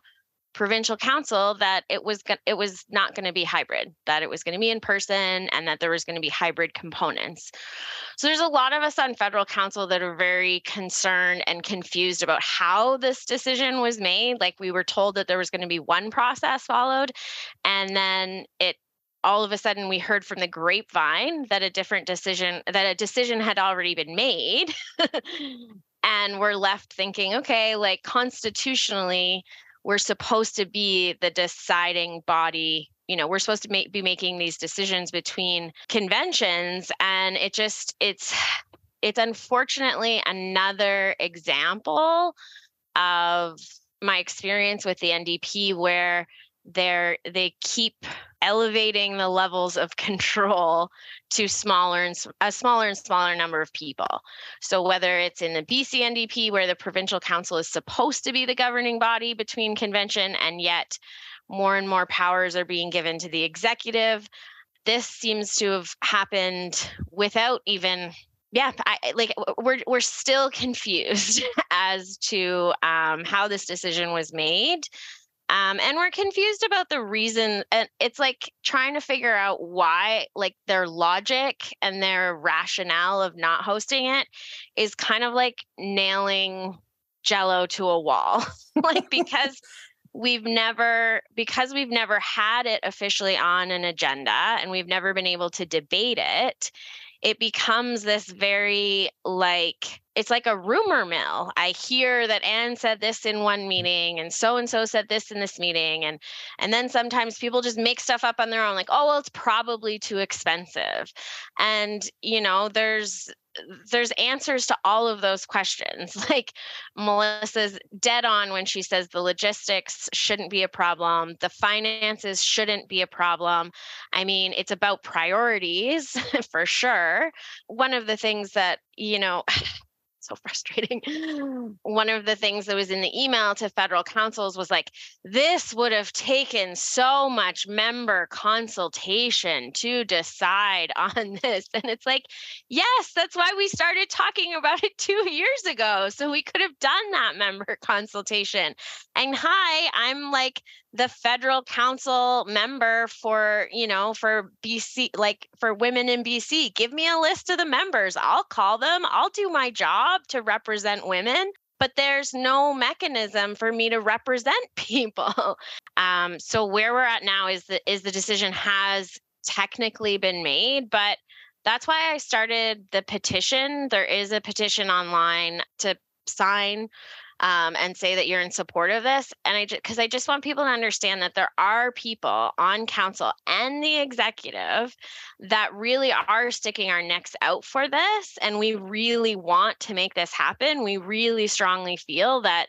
provincial council that it was it was not going to be hybrid that it was going to be in person and that there was going to be hybrid components. So there's a lot of us on federal council that are very concerned and confused about how this decision was made. Like we were told that there was going to be one process followed and then it all of a sudden we heard from the grapevine that a different decision that a decision had already been made and we're left thinking okay like constitutionally we're supposed to be the deciding body you know we're supposed to make, be making these decisions between conventions and it just it's it's unfortunately another example of my experience with the ndp where they're they keep elevating the levels of control to smaller and a smaller and smaller number of people. So whether it's in the BC NDP where the provincial council is supposed to be the governing body between convention and yet more and more powers are being given to the executive, this seems to have happened without even yeah I, like we're we're still confused as to um, how this decision was made um, and we're confused about the reason. And it's like trying to figure out why, like their logic and their rationale of not hosting it is kind of like nailing jello to a wall. like, because we've never because we've never had it officially on an agenda and we've never been able to debate it it becomes this very like it's like a rumor mill. I hear that Anne said this in one mm. meeting and so and so said this in this meeting and and then sometimes people just make stuff up on their own like oh well it's probably too expensive. And you know there's there's answers to all of those questions. Like Melissa's dead on when she says the logistics shouldn't be a problem, the finances shouldn't be a problem. I mean, it's about priorities for sure. One of the things that, you know, so frustrating. One of the things that was in the email to federal councils was like, this would have taken so much member consultation to decide on this. And it's like, yes, that's why we started talking about it two years ago. So we could have done that member consultation. And hi, I'm like the federal council member for you know for bc like for women in bc give me a list of the members. I'll call them. I'll do my job to represent women but there's no mechanism for me to represent people. Um, so where we're at now is the is the decision has technically been made but that's why i started the petition. There is a petition online to sign um, and say that you're in support of this. And I just, because I just want people to understand that there are people on council and the executive that really are sticking our necks out for this. And we really want to make this happen. We really strongly feel that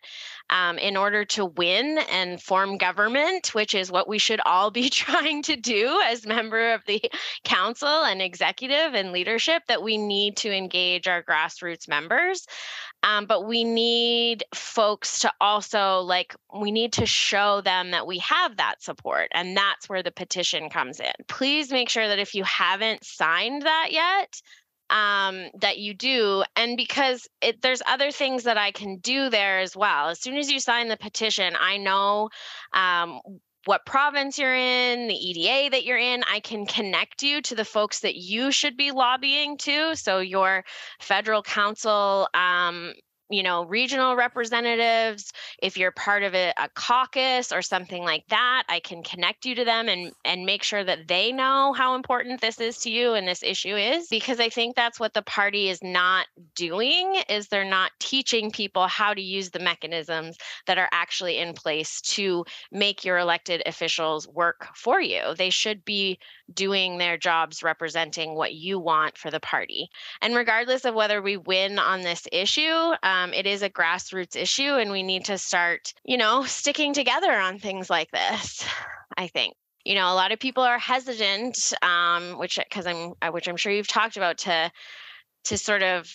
um, in order to win and form government, which is what we should all be trying to do as member of the council and executive and leadership, that we need to engage our grassroots members. Um, but we need folks to also like we need to show them that we have that support and that's where the petition comes in. Please make sure that if you haven't signed that yet um, that you do and because it, there's other things that i can do there as well. As soon as you sign the petition i know um, what province you're in, the EDA that you're in. I can connect you to the folks that you should be lobbying to. So, your federal council um, you know, regional representatives, if you're part of a, a, caucus or something like that, I can connect you to them and and make sure that they know how important this is to you and this issue is because I think that's what the party is not doing is they're not teaching people how to use the mechanisms that are actually in place to make your elected officials work for you. They should be doing their jobs representing what you want for the party. And regardless of whether we win on this issue, um, it is a grassroots issue, and we need to start, you know, sticking together on things like this. I think you know a lot of people are hesitant um, which because i'm uh, which i'm sure you've talked about to to sort of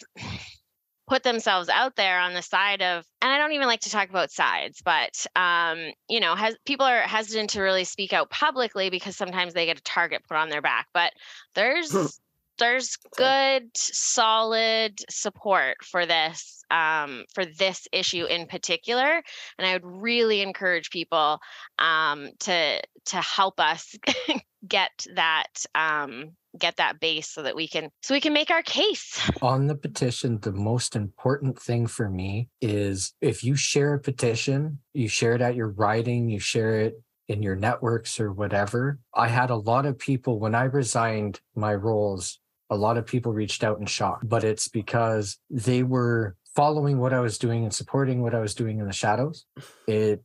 put themselves out there on the side of and i don't even like to talk about sides but um, you know has people are hesitant to really speak out publicly because sometimes they get a target put on their back but there's there's good solid support for this um, for this issue in particular and i would really encourage people um, to to help us get that um, get that base so that we can so we can make our case. On the petition the most important thing for me is if you share a petition you share it at your riding you share it in your networks or whatever. I had a lot of people when i resigned my roles a lot of people reached out in shock, but it's because they were following what I was doing and supporting what I was doing in the shadows. It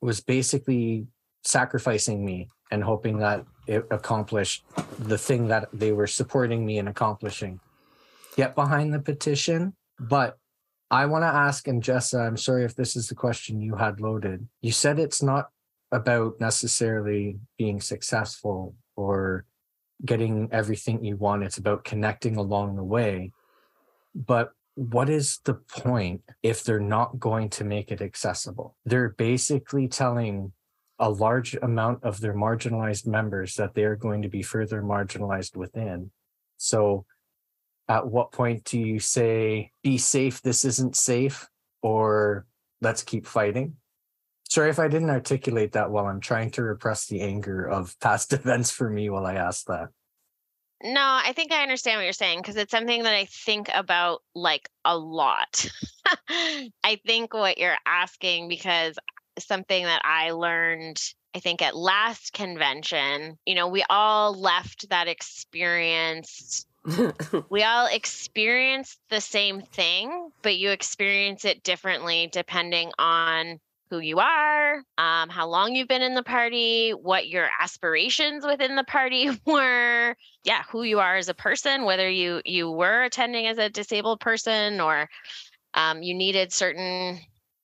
was basically sacrificing me and hoping that it accomplished the thing that they were supporting me in accomplishing. Get behind the petition, but I want to ask, and Jessa, I'm sorry if this is the question you had loaded. You said it's not about necessarily being successful or getting everything you want. It's about connecting along the way. But what is the point if they're not going to make it accessible? They're basically telling a large amount of their marginalized members that they are going to be further marginalized within. So, at what point do you say, be safe, this isn't safe, or let's keep fighting? Sorry if I didn't articulate that well. I'm trying to repress the anger of past events for me while I ask that. No, I think I understand what you're saying because it's something that I think about like a lot. I think what you're asking because something that I learned I think at last convention, you know, we all left that experience we all experienced the same thing, but you experience it differently depending on who you are, um, how long you've been in the party, what your aspirations within the party were, yeah, who you are as a person, whether you you were attending as a disabled person or um, you needed certain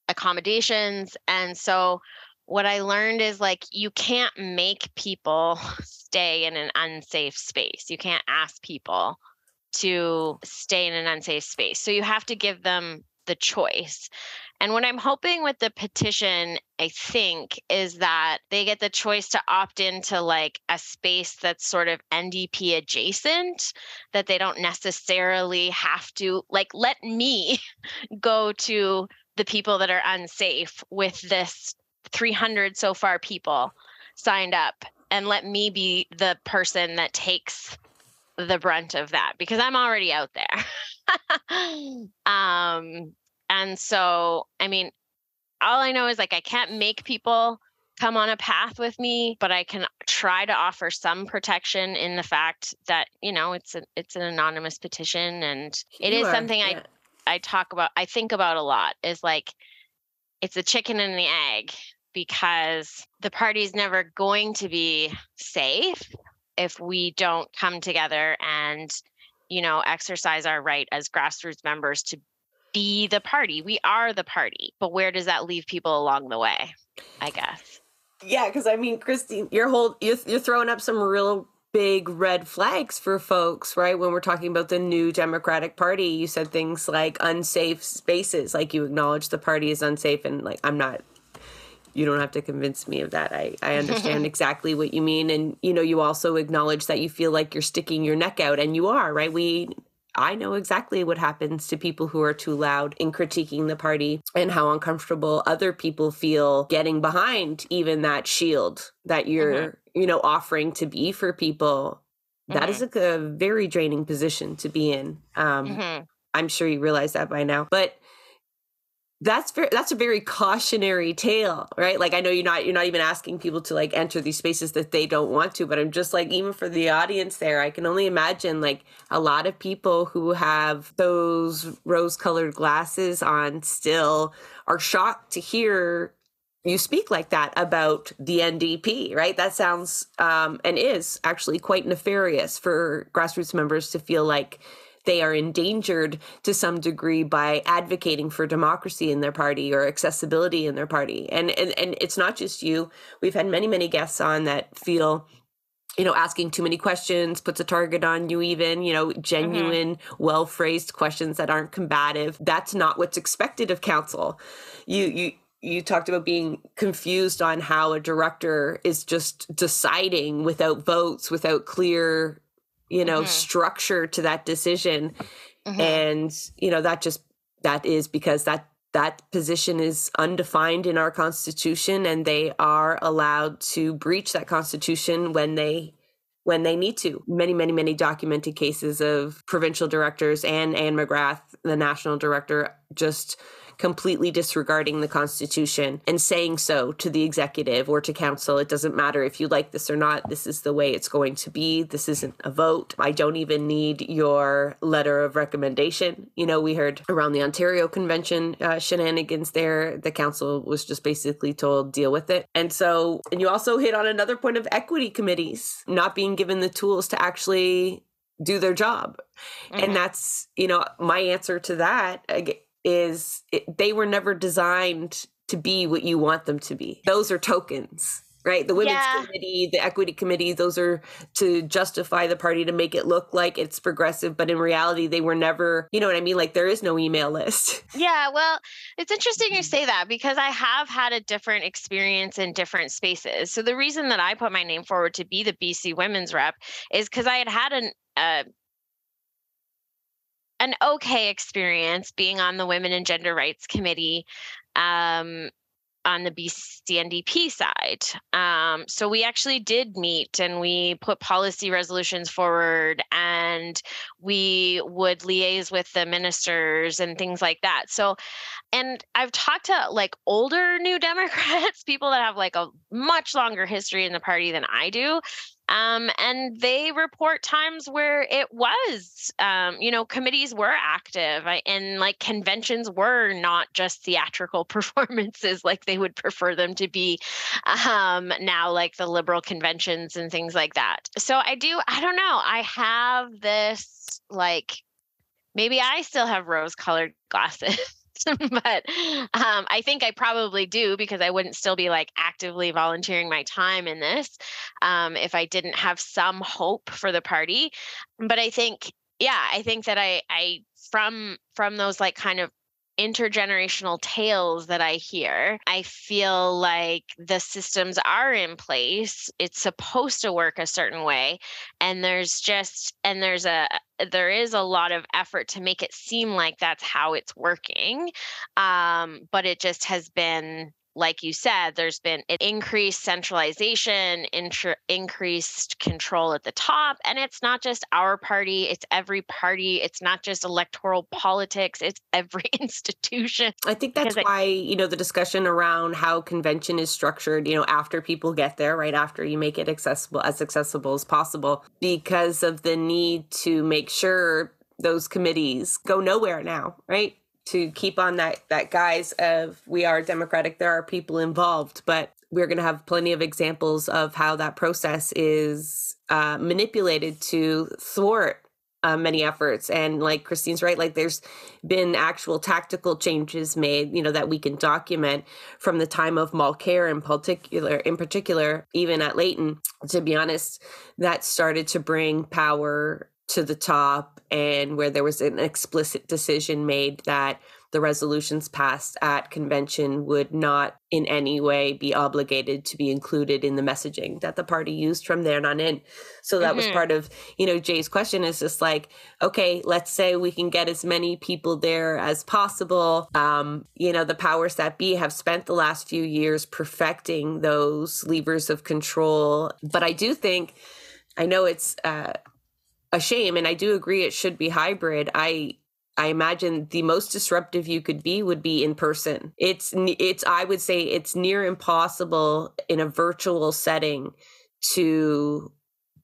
accommodations, and so what I learned is like you can't make people stay in an unsafe space. You can't ask people to stay in an unsafe space. So you have to give them the choice. And what I'm hoping with the petition, I think, is that they get the choice to opt into like a space that's sort of NDP adjacent, that they don't necessarily have to, like, let me go to the people that are unsafe with this 300 so far people signed up and let me be the person that takes the brunt of that because I'm already out there. um, and so, I mean, all I know is like I can't make people come on a path with me, but I can try to offer some protection in the fact that, you know, it's a, it's an anonymous petition and it you is are, something yeah. I I talk about I think about a lot is like it's a chicken and the egg because the party's never going to be safe if we don't come together and you know exercise our right as grassroots members to be the party. We are the party. But where does that leave people along the way? I guess. Yeah, because I mean, Kristine, you're whole you're, you're throwing up some real big red flags for folks, right? When we're talking about the new Democratic Party, you said things like unsafe spaces, like you acknowledge the party is unsafe, and like I'm not. You don't have to convince me of that. I, I understand exactly what you mean. And, you know, you also acknowledge that you feel like you're sticking your neck out, and you are, right? We I know exactly what happens to people who are too loud in critiquing the party and how uncomfortable other people feel getting behind even that shield that you're, mm-hmm. you know, offering to be for people. Mm-hmm. That is mm-hmm. a, a, very draining position to be in. Um, mm-hmm. I'm sure you realize that by now. But that's very that's a very cautionary tale right? Like i know you're not you're not even asking people to like enter these spaces that they don't want to but i'm just like even for the audience there i can only imagine like a lot of people who have those rose colored glasses on still are shocked to hear you speak like that about the ndp right? That sounds um and is actually quite nefarious for grassroots members to feel like they are endangered to some degree by advocating for democracy in their party or accessibility in their party. And, and, and it's not just you. We've had many, many guests on that feel you know asking too many questions puts a target on you even you know mm-hmm. genuine mm-hmm. well phrased questions that aren't combative that's not what's expected of council you you you talked about being confused on how a director is just deciding without votes without clear you know, Mhm. structure to that decision. Mhm. And, you know, that just, that is because that, that position is undefined in our constitution and they are allowed to breach that constitution when they when they need to. Many, many, many documented cases of provincial directors and Anne McGrath, the national director, just completely disregarding the Constitution and saying so to the executive or to council. It doesn't matter if you like this or not. This is the way it's going to be. This isn't a vote. I don't even need your letter of recommendation. You know, we heard around the Ontario Convention uh, shenanigans there. The council was just basically told, deal with it. And so, and you also hit on another point of equity committees not being given the tools to actually do their job. Mhm. And that's, you know, my answer to that is it, they were never designed to be what you want them to be. Those are tokens, right? The women's Yeah. committee, the equity committee, those are to justify the party to make it look like it's progressive, but in reality they were never, you know what I mean? Like there is no email list. Yeah, well, it's interesting you say that because I have had a different experience in different spaces. So the reason that I put my name forward to be the BC women's rep is because I had had an uh, an okay experience being on the Women and Gender Rights Committee um, on the BCNDP side. Um, so we actually did meet and we put policy resolutions forward and we would liaise with the ministers and things like that. So, and I've talked to like older New Democrats, people that have like a much longer history in the party than I do. Um, and they report times where it was, um, you know, committees were active and like conventions were not just theatrical performances like they would prefer them to be um, now, like the liberal conventions and things like that. So I do, I don't know, I have this like, maybe I still have rose colored glasses. but um, I think I probably do because I wouldn't still be like actively volunteering my time in this um, if I didn't have some hope for the party. But I think, yeah, I think that I, I from from those like kind of intergenerational tales that I hear, I feel like the systems are in place. It's supposed to work a certain way. And there's just, and there's a, there is a lot of effort to make it seem like that's how it's working. Um, but it just has been like you said, there's been an increased centralization, intr- increased control at the top. And it's not just our party, it's every party. It's not just electoral politics, it's every institution. I think that's Because why, you know, the discussion around how convention is structured, you know, after people get there, right after you make it accessible as accessible as possible, because of the need to make sure those committees go nowhere now, right? To keep on that that guise of we are democratic, there are people involved, but we're going to have plenty of examples of how that process is uh, manipulated to thwart uh, many efforts. And like Kristine's right, like there's been actual tactical changes made, you know, that we can document from the time of Mulcair in particular, in particular, even at Layton, to be honest, that started to bring power to the top and where there was an explicit decision made that the resolutions passed at convention would not in any way be obligated to be included in the messaging that the party used from there on in. So that was Mhm. part of, you know, Jay's question is just like, okay, let's say we can get as many people there as possible. Um, you know, the powers that be have spent the last few years perfecting those levers of control. But I do think, I know it's uh, a shame, and I do agree it should be hybrid. I I imagine the most disruptive you could be would be in person. It's it's I would say it's near impossible in a virtual setting to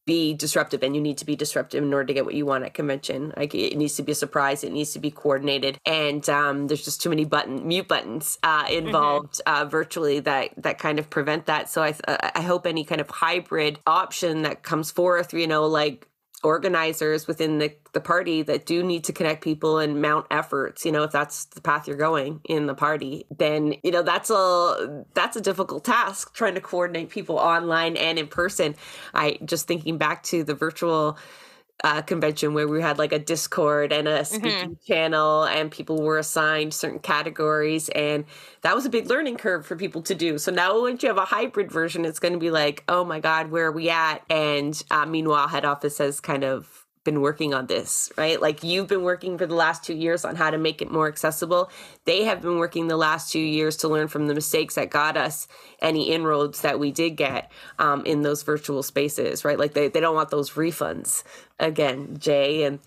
be disruptive and you need to be disruptive in order to get what you want at convention like it needs to be a surprise it needs to be coordinated and um, there's just too many button mute buttons uh, involved uh, virtually that that kind of prevent that so I, I hope any kind of hybrid option that comes forth you know like organizers within the, the party that do need to connect people and mount efforts you know if that's the path you're going in the party then you know that's a that's a difficult task trying to coordinate people online and in person. I just thinking back to the virtual uh, convention where we had like a Discord and a speaking mm-hmm. channel, and people were assigned certain categories, and that was a big learning curve for people to do. So now, once you have a hybrid version, it's going to be like, oh my god, where are we at? And uh, meanwhile, head office has kind of been working on this, right? Like you've been working for the last two years on how to make it more accessible. They have been working the last two years to learn from the mistakes that got us any inroads that we did get um, in those virtual spaces, right? Like they, they don't want those refunds again, Jay, and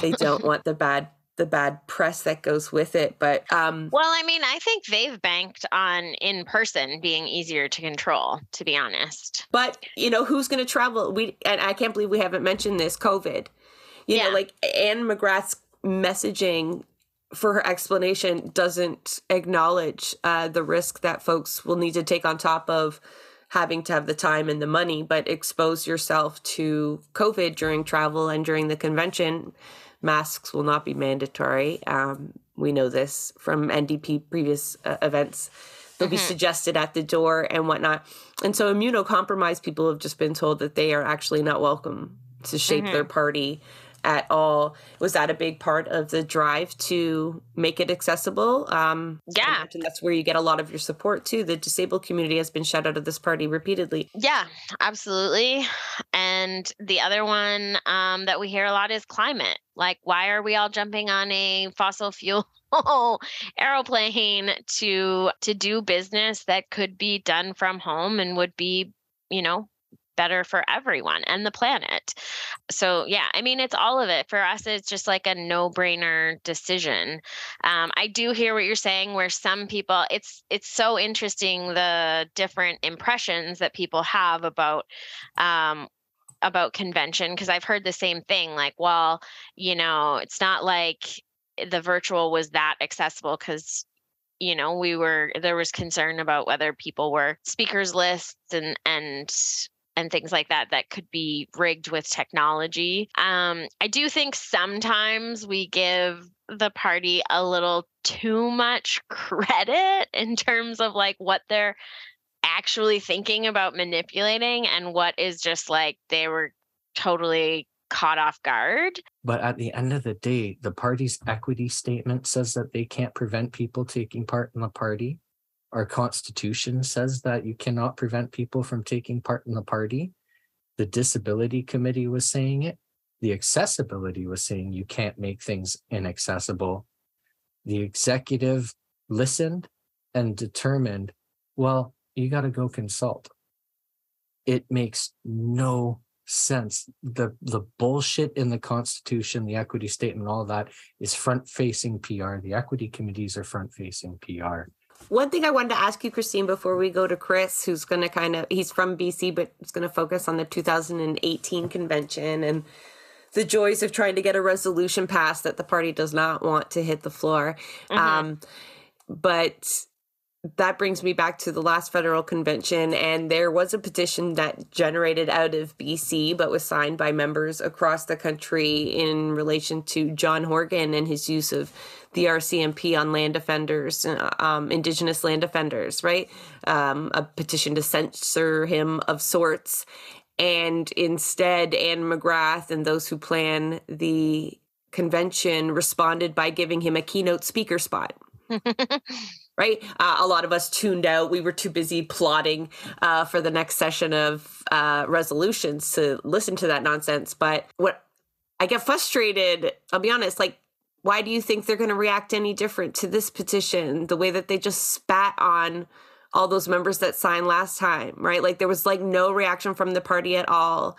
they don't want the bad the bad press that goes with it but um well i mean i think they've banked on in person being easier to control to be honest but you know who's going to travel we and i can't believe we haven't mentioned this covid you yeah. know, like Anne McGrath's messaging for her explanation doesn't acknowledge uh, the risk that folks will need to take on top of having to have the time and the money, but expose yourself to COVID during travel and during the convention. Masks will not be mandatory. Um, we know this from NDP previous uh, events. They'll mm-hmm. be suggested at the door and whatnot. And so immunocompromised people have just been told that they are actually not welcome to shape mm-hmm. their party at all. Was that a big part of the drive to make it accessible? Um, yeah. And that's where you get a lot of your support too. The disabled community has been shut out of this party repeatedly. Yeah, absolutely. And the other one um, that we hear a lot is climate. Like, why are we all jumping on a fossil fuel aeroplane to to do business that could be done from home and would be, you know, better for everyone and the planet. So, yeah, I mean, it's all of it. For us, it's just like a no brainer decision. Um, I do hear what you're saying, where some people, it's, it's so interesting the different impressions that people have about, um, about convention because I've heard the same thing like well you know it's not like the virtual was that accessible because you know we were there was concern about whether people were speakers lists and and and things like that that could be rigged with technology. Um, I do think sometimes we give the party a little too much credit in terms of like what they're actually thinking about manipulating and what is just like they were totally caught off guard. But at the end of the day, the party's equity statement says that they can't prevent people taking part in the party our constitution says that you cannot prevent people from taking part in the party. The disability committee was saying it. The accessibility was saying you can't make things inaccessible. The executive listened and determined, well, you got to go consult. It makes no sense. The the bullshit in the constitution, the equity statement, all that is front facing PR. The equity committees are front facing PR. One thing I wanted to ask you, Kristine, before we go to Chris, who's going to kind of, he's from BC, but is going to focus on the 2018 convention and the joys of trying to get a resolution passed that the party does not want to hit the floor. Mm-hmm. Um, but that brings me back to the last federal convention, and there was a petition that generated out of BC, but was signed by members across the country in relation to John Horgan and his use of the RCMP on land defenders, uh, um, Indigenous land defenders, right? Um, a petition to censor him of sorts. And instead, Anne McGrath and those who plan the convention responded by giving him a keynote speaker spot. right? Uh, a lot of us tuned out. We were too busy plotting uh, for the next session of uh, resolutions to listen to that nonsense. But what I get frustrated, I'll be honest, like, why do you think they're going to react any different to this petition? The way that they just spat on all those members that signed last time, right? Like, there was like no reaction from the party at all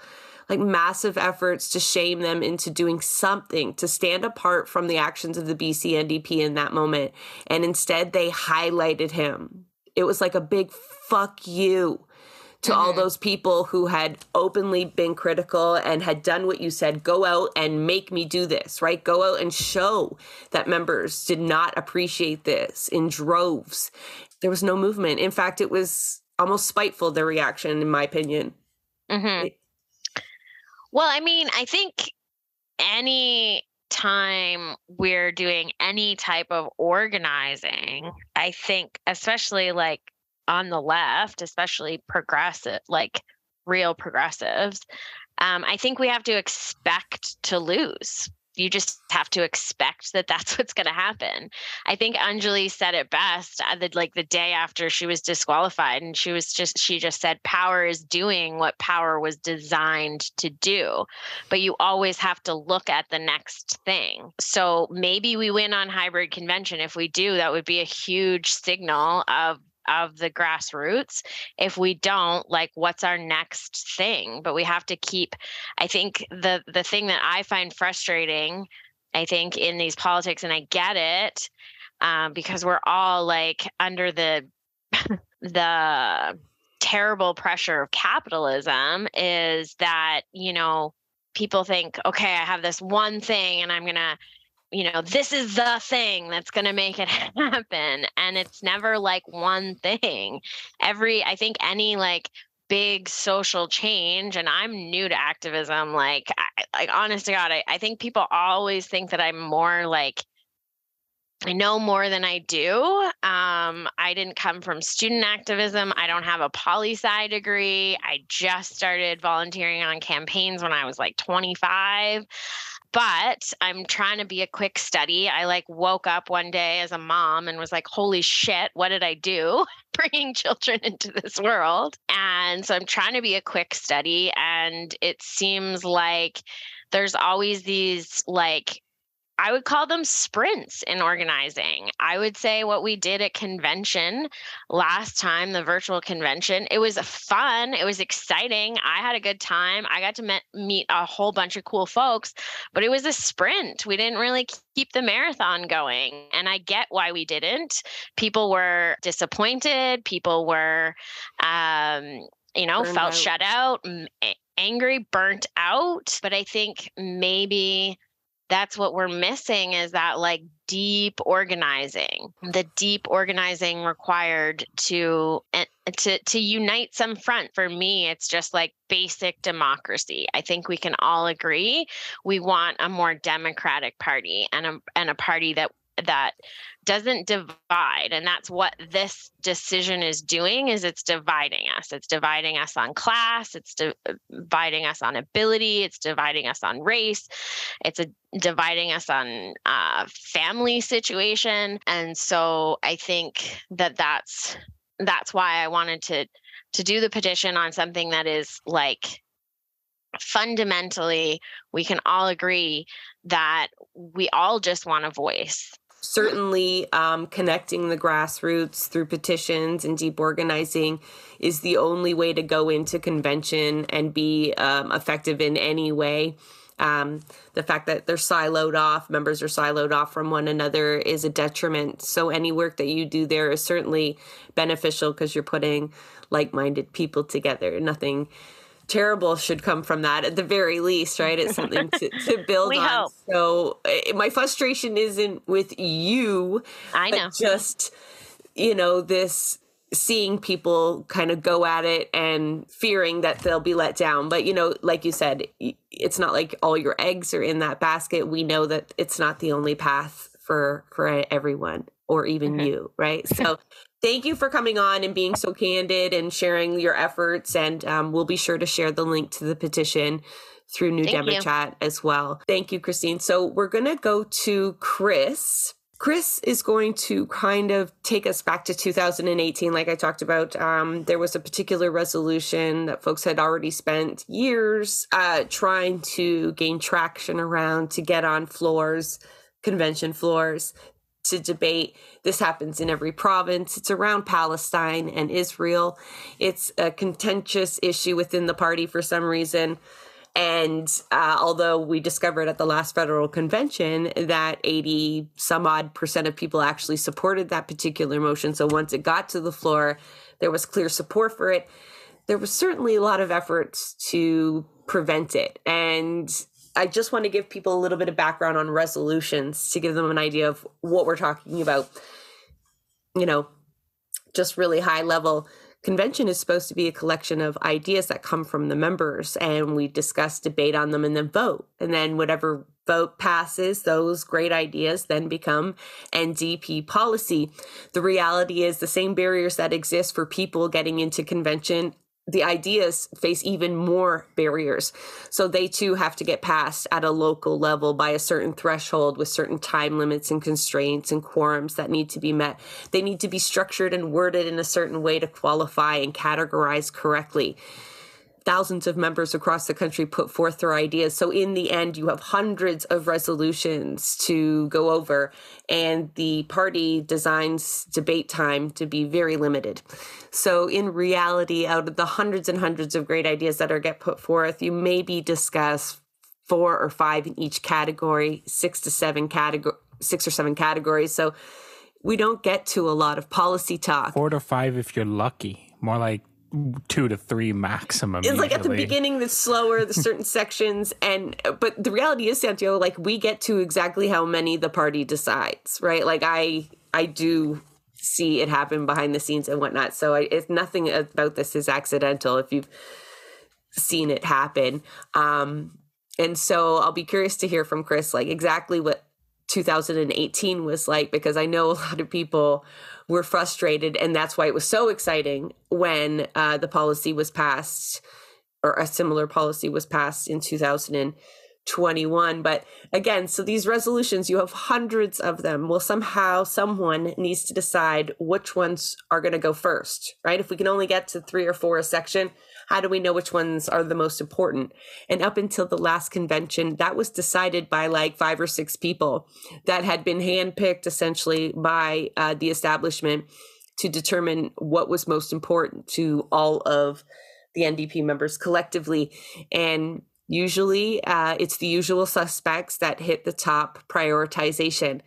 like massive efforts to shame them into doing something to stand apart from the actions of the BC NDP in that moment. And instead, they highlighted him. It was like a big fuck you to mm-hmm. all those people who had openly been critical and had done what you said go out and make me do this, right? Go out and show that members did not appreciate this in droves. There was no movement. In fact, it was almost spiteful, their reaction, in my opinion. Mm-hmm. Well, I mean, I think any time we're doing any type of organizing, I think, especially like on the left, especially progressive, like real progressives, um, I think we have to expect to lose you just have to expect that that's what's going to happen. I think Anjali said it best uh, that like the day after she was disqualified and she was just she just said power is doing what power was designed to do. But you always have to look at the next thing. So maybe we win on hybrid convention if we do that would be a huge signal of of the grassroots if we don't like what's our next thing? But we have to keep i think the the thing that i find frustrating i think in these politics and i get it um, because we're all like under the the terrible pressure of capitalism is that you know people think okay i have this one thing and i'm going to you know, this is the thing that's going to make it happen. And it's never like one thing. Every, I think any like big social change, and I'm new to activism, like, I, like honest to God, I, I think people always think that I'm more like, I know more than I do. Um, I didn't come from student activism. I don't have a poli sci degree. I just started volunteering on campaigns when I was like 25 but I'm trying to be a quick study. I like woke up one day as a mom and was like, holy shit, what did I do bringing children into this world? And so I'm trying to be a quick study. And it seems like there's always these like I would call them sprints in organizing. I would say what we did at convention last time, the virtual convention, it was fun. It was exciting. I had a good time. I got to met, meet a whole bunch of cool folks, but it was a sprint. We didn't really keep the marathon going. And I get why we didn't. People were disappointed. People were, um, you know, Burned felt out. shut out, angry, burnt out. But I think maybe that's what we're missing is that like deep organizing the deep organizing required to eh, to to unite some front. For me it's just like basic democracy. I think we can all agree we want a more democratic party and a and a party that that doesn't divide and that's what this decision is doing is it's dividing us. It's dividing us on class it's dividing us on ability it's dividing us on race it's a, dividing us on uh, family situation. And so i think that that's that's why i wanted to to do the petition on something that is like fundamentally we can all agree that we all just want a voice certainly um, connecting the grassroots through petitions and deep organizing is the only way to go into convention and be um, effective in any way. Um, the fact that they're siloed off, members are siloed off from one another, is a detriment. So, any work that you do there is certainly beneficial because you're putting like minded people together. Nothing terrible should come from that at the very least, right? It's something to, to build on. Hope. So eh, my frustration isn't with you. I know. just, you know, this seeing people kind of go at it and fearing that they'll be let down. But, you know, like you said, it's not like all your eggs are in that basket. We know that it's not the only path for for everyone or even mm-hmm. you, right? So thank you for coming on and being so candid and sharing your efforts. And um, we'll be sure to share the link to the petition through New Demo Chat as well. Thank you, Kristine. So we're going to go to Chris. Chris is going to kind of take us back to 2018. Like I talked about, um, there was a particular resolution that folks had already spent years uh, trying to gain traction around to get on floors, convention floors to debate. This happens in every province. It's around Palestine and Israel. It's a contentious issue within the party for some reason. And uh, although we discovered at the last federal convention that 80 some odd percent of people actually supported that particular motion, so once it got to the floor, there was clear support for it. There was certainly a lot of efforts to prevent it. And I just want to give people a little bit of background on resolutions to give them an idea of what we're talking about. You know, just really high level. Convention is supposed to be a collection of ideas that come from the members, and we discuss, debate on them, and then vote. And then whatever vote passes, those great ideas then become NDP policy. The reality is the same barriers that exist for people getting into convention the ideas face even more barriers. So they too have to get passed at a local level by a certain threshold with certain time limits and constraints and quorums that need to be met. They need to be structured and worded in a certain way to qualify and categorize correctly thousands of members across the country put forth their ideas. So in the end, you have hundreds of resolutions to go over, and the party designs debate time to be very limited. So in reality, out of the hundreds and hundreds of great ideas that are get put forth, you maybe discuss four or five in each category, six to seven category, six or seven categories. So we don't get to a lot of policy talk. Four to five if you're lucky. More like two to three maximum. It's usually. like at the beginning the slower, the certain sections, and but the reality is, Santiago, like we get to exactly how many the party decides, right? Like I I do see it happen behind the scenes and whatnot. So I, it's nothing about this is accidental if you've seen it happen. Um, and so I'll be curious to hear from Chris, like exactly what 2018 was like, because I know a lot of people were frustrated, and that's why it was so exciting when uh, the policy was passed, or a similar policy was passed in 2021. But again, so these resolutions, you have hundreds of them. Well, somehow someone needs to decide which ones are going to go first, right? If we can only get to three or four a section, how do we know which ones are the most important? And up until the last convention, that was decided by like five or six people that had been handpicked essentially by uh, the establishment to determine what was most important to all of the NDP members collectively. And usually uh, it's the usual suspects that hit the top prioritization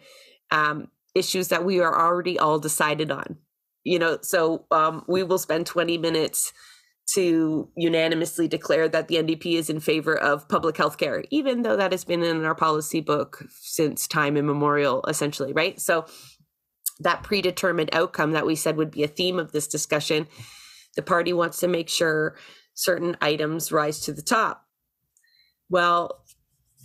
um, issues that we are already all decided on. You know, so um, we will spend 20 minutes to unanimously declare that the NDP is in favor of public health care, even though that has been in our policy book since time immemorial, essentially, right? So that predetermined outcome that we said would be a theme of this discussion, the party wants to make sure certain items rise to the top. Well,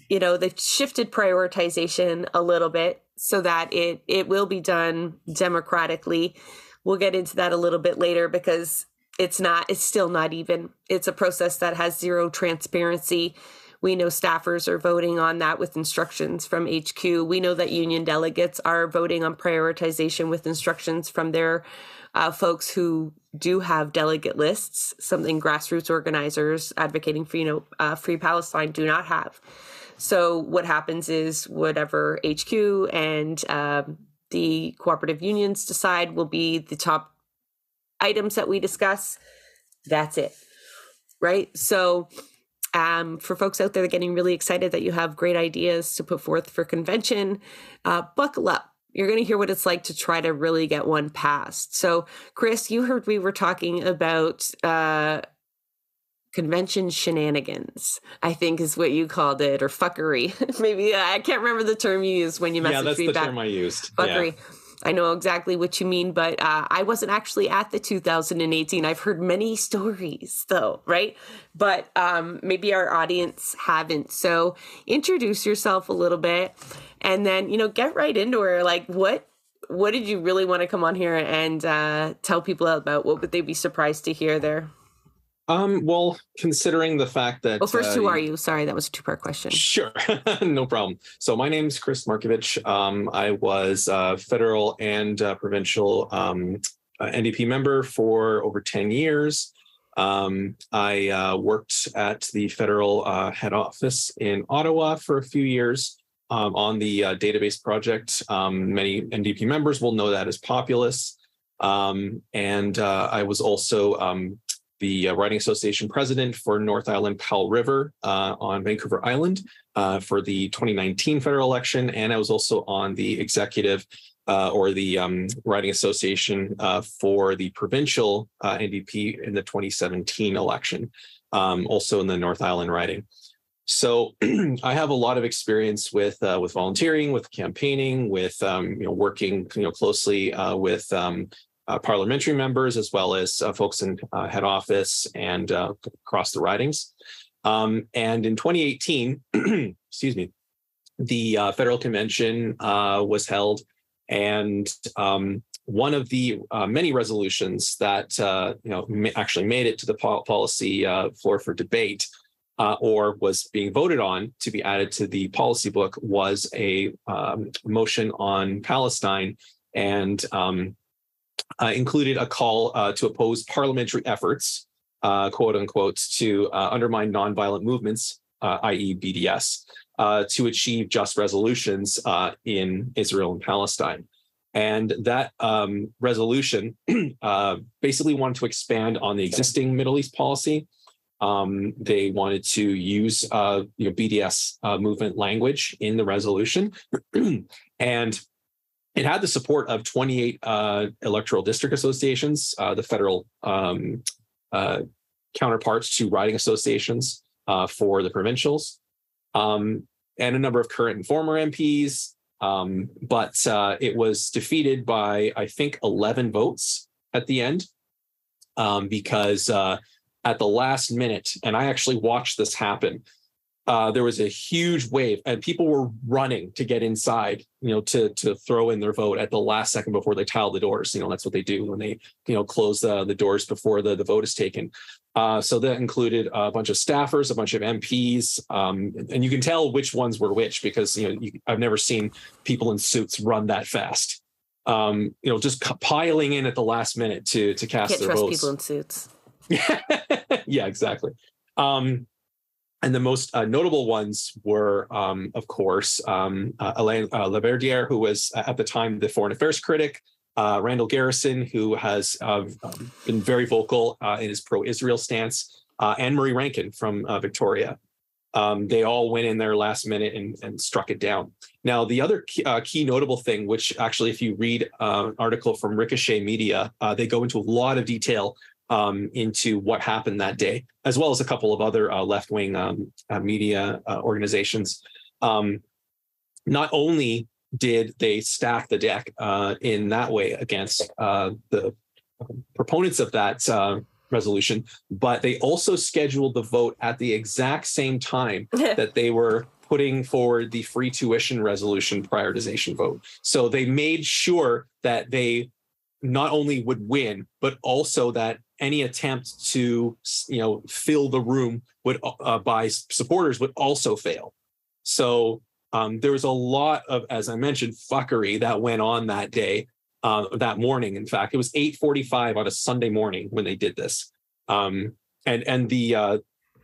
you know, they've shifted prioritization a little bit so that it it will be done democratically. We'll get into that a little bit later because it's not it's still not even it's a process that has zero transparency. We know staffers are voting on that with instructions from hq we know that union delegates are voting on prioritization with instructions from their uh, folks who do have delegate lists something grassroots organizers advocating for you know uh, free palestine do not have. So what happens is whatever hq and um, the cooperative unions decide will be the top items that we discuss, that's it. Right. So, um, for folks out there getting really excited that you have great ideas to put forth for convention, uh, buckle up. You're going to hear what it's like to try to really get one passed. So, Chris, you heard we were talking about uh, convention shenanigans, I think is what you called it, or fuckery. Maybe I can't remember the term you used when you messaged yeah, that's me the back. term I used. Fuckery. Yeah. I know exactly what you mean, but uh, I wasn't actually at the 2018. I've heard many stories, though, right? But um, maybe our audience haven't. So introduce yourself a little bit, and then you know get right into her. Like, what what did you really want to come on here and uh, tell people about? What would they be surprised to hear there? Um, well, considering the fact that well, first, uh, who are you? Sorry, that was a two part question. Sure, no problem. So my name's Chris Markovich. Um, I was a federal and uh, provincial um, uh, NDP member for over ten years. Um, I uh, worked at the federal uh, head office in Ottawa for a few years um, on the uh, database project. Um, many NDP members will know that as Populus. Um, and uh, I was also um, the uh, Riding Association president for North Island Powell River uh, on Vancouver Island uh, for the 2019 federal election. And I was also on the executive uh, or the um, Riding Association uh, for the provincial uh, NDP in the 2017 election, um, also in the North Island riding. So I have a lot of experience with with volunteering, with campaigning, with um, you know working you know closely with um, parliamentary members as well as uh, folks in uh, head office and uh, across the ridings. Um, and in 2018, excuse me, the uh, federal convention uh, was held, and um, one of the uh, many resolutions that uh, you know ma- actually made it to the po- policy uh, floor for debate uh, or was being voted on to be added to the policy book was a um, motion on Palestine and um, uh, included a call uh, to oppose parliamentary efforts, uh, quote unquote, to uh, undermine nonviolent movements, uh, i.e., BDS, to achieve just resolutions in Israel and Palestine. And that um, resolution basically wanted to expand on the existing Middle East policy um, they wanted to use uh, you know BDS uh, movement language in the resolution, and it had the support of 28 uh, electoral district associations, uh, the federal um, uh, counterparts to riding associations uh, for the provincials, um, and a number of current and former MPs. Um, but it was defeated by I think 11 votes at the end um, because at the last minute, and I actually watched this happen. Uh, there was a huge wave, and people were running to get inside, you know, to to throw in their vote at the last second before they tile the doors. You know, that's what they do when they, you know, close the, the doors before the, the vote is taken. Uh, so that included a bunch of staffers, a bunch of MPs, um, and you can tell which ones were which because you know you, I've never seen people in suits run that fast. Um, you know, just piling in at the last minute to to cast Can't their trust votes. people in suits. yeah, exactly. Um, and the most uh, notable ones were, um, of course, um, uh, Hélène uh, who was uh, at the time the foreign affairs critic, uh, Randall Garrison, who has uh, um, been very vocal uh, in his pro-Israel stance, and Murray Rankin from Victoria. Um, they all went in there last minute and, and struck it down. Now, the other key, key notable thing, which actually, if you read an article from Ricochet Media, they go into a lot of detail um, into what happened that day, as well as a couple of other uh, left wing um, uh, media uh, organizations. Um, not only did they stack the deck uh, in that way against uh, the proponents of that uh, resolution, but they also scheduled the vote at the exact same time that they were putting forward the free tuition resolution prioritization vote. So they made sure that they not only would win, but also that any attempt to you know fill the room would uh, by supporters would also fail. So um, there was a lot of, as I mentioned, fuckery that went on that day, uh, that morning. In fact, it was 8:45 on a Sunday morning when they did this, um, and and the uh,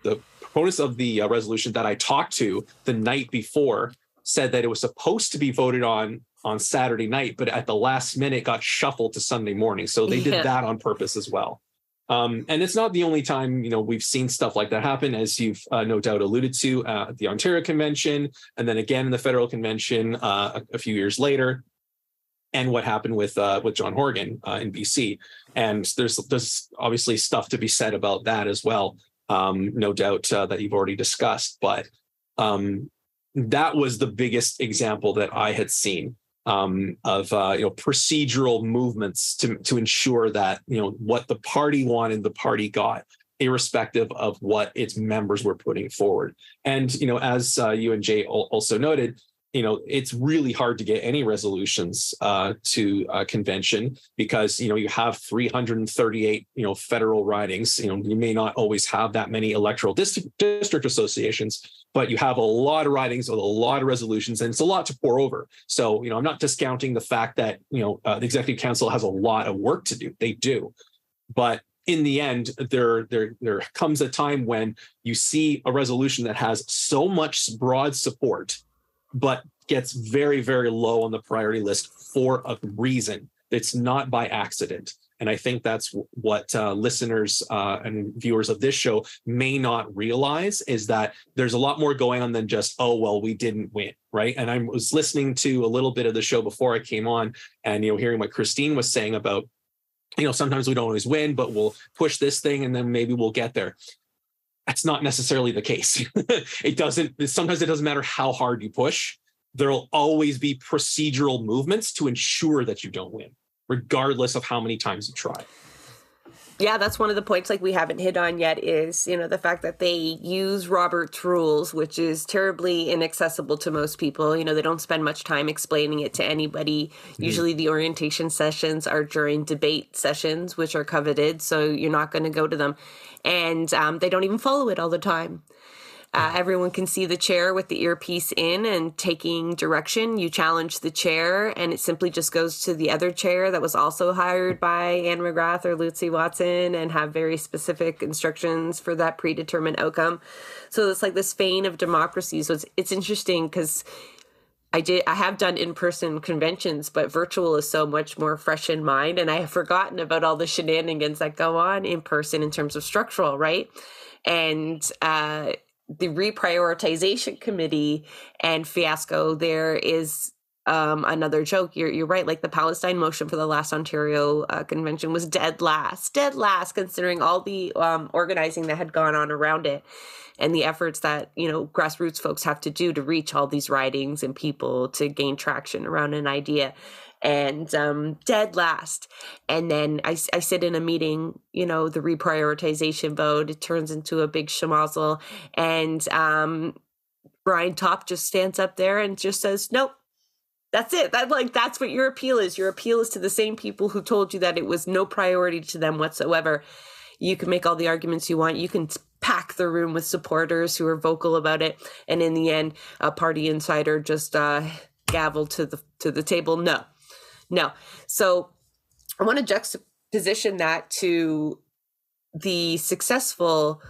the proponents of the uh, resolution that I talked to the night before said that it was supposed to be voted on on Saturday night, but at the last minute got shuffled to Sunday morning. So they did that on purpose as well. Um, and it's not the only time you know we've seen stuff like that happen, as you've uh, no doubt alluded to uh, at the Ontario Convention, and then again in the federal convention uh, a, a, few years later, and what happened with uh, with John Horgan uh, in BC. And there's there's obviously stuff to be said about that as well. Um, no doubt uh, that you've already discussed, but um, that was the biggest example that I had seen um, of uh, you know procedural movements to to ensure that you know what the party wanted, the party got, irrespective of what its members were putting forward. And you know, as uh, you and Jay also noted, you know it's really hard to get any resolutions uh, to a convention because you know you have 338 you know federal ridings you know you may not always have that many electoral district, district associations but you have a lot of ridings with a lot of resolutions and it's a lot to pour over so you know i'm not discounting the fact that you know uh, the executive council has a lot of work to do they do but in the end there there there comes a time when you see a resolution that has so much broad support but gets very, very low on the priority list for a reason. It's not by accident. And I think that's what uh, listeners uh, and viewers of this show may not realize is that there's a lot more going on than just, oh, well, we didn't win. Right. And I was listening to a little bit of the show before I came on and, you know, hearing what Kristine was saying about, you know, sometimes we don't always win, but we'll push this thing and then maybe we'll get there that's not necessarily the case. it doesn't, sometimes it doesn't matter how hard you push. There'll always be procedural movements to ensure that you don't win, regardless of how many times you try. yeah, that's one of the points like we haven't hit on yet is, you know, the fact that they use Robert's rules, which is terribly inaccessible to most people. You know, they don't spend much time explaining it to anybody. Mm-hmm. Usually the orientation sessions are during debate sessions, which are coveted, so you're not going to go to them. And um, they don't even follow it all the time. Uh, everyone can see the chair with the earpiece in and taking direction. You challenge the chair, and it simply just goes to the other chair that was also hired by Anne McGrath or Lucy Watson and have very specific instructions for that predetermined outcome. So it's like this vein of democracy. So it's, it's interesting because I did I have done in-person conventions, but virtual is so much more fresh in mind and I have forgotten about all the shenanigans that go on in person in terms of structural, right? And uh the reprioritization committee and fiasco there is um, another joke. You're you're right. Like the Palestine motion for the last Ontario uh, convention was dead last, dead last, considering all the um, organizing that had gone on around it, and the efforts that you know grassroots folks have to do to reach all these ridings and people to gain traction around an idea and um, dead last. And then I, I sit in a meeting, you know, the reprioritization vote, it turns into a big schmozzle. And um, Brian Topp just stands up there and just says, nope. That's it. That like that's what your appeal is. Your appeal is to the same people who told you that it was no priority to them whatsoever. You can make all the arguments you want. You can pack the room with supporters who are vocal about it, and in the end, a party insider just uh, to the to the table. No, no. So I want to juxtaposition that to the successful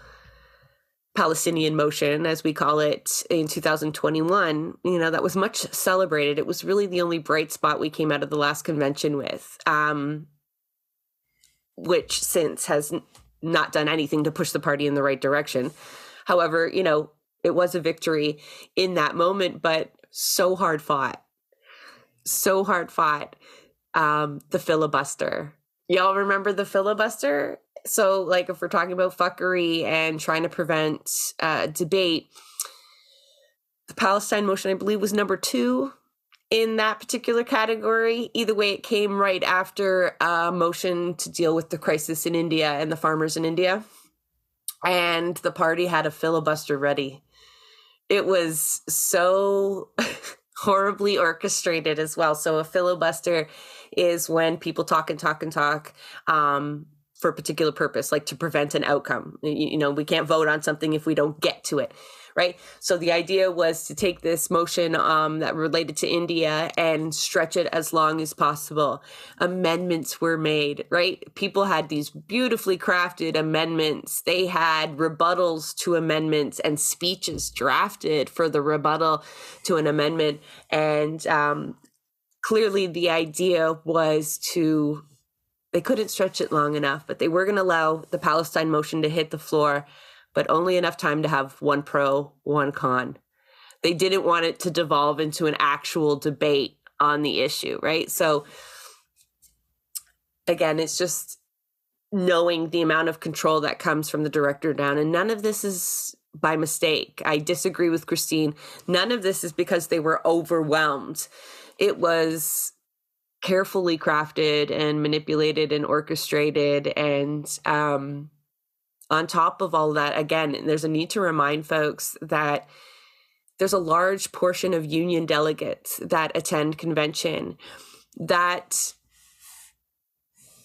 Palestinian motion, as we call it, in 2021, you know, that was much celebrated. It was really the only bright spot we came out of the last convention with, um, which since has not done anything to push the party in the right direction. However, you know, it was a victory in that moment, but so hard fought. So hard fought um, the filibuster. Y'all remember the filibuster? So, like, if we're talking about fuckery and trying to prevent uh, debate, the Palestine motion, I believe, was number two in that particular category. Either way, it came right after a motion to deal with the crisis in India and the farmers in India. And the party had a filibuster ready. It was so horribly orchestrated as well. So, a filibuster is when people talk and talk and talk um, for a particular purpose, like to prevent an outcome. You, you know, we can't vote on something if we don't get to it right? So the idea was to take this motion um, that related to India and stretch it as long as possible. Amendments were made, right? People had these beautifully crafted amendments. They had rebuttals to amendments and speeches drafted for the rebuttal to an amendment. And um, clearly the idea was to they couldn't stretch it long enough but they were going to allow the palestine motion to hit the floor but only enough time to have one pro one con. They didn't want it to devolve into an actual debate on the issue right? So again it's just knowing the amount of control that comes from the director down and none of this is by mistake. I disagree with Kristine. None of this is because they were overwhelmed. It was carefully crafted and manipulated and orchestrated and um, on top of all that again there's a need to remind folks that there's a large portion of union delegates that attend convention. That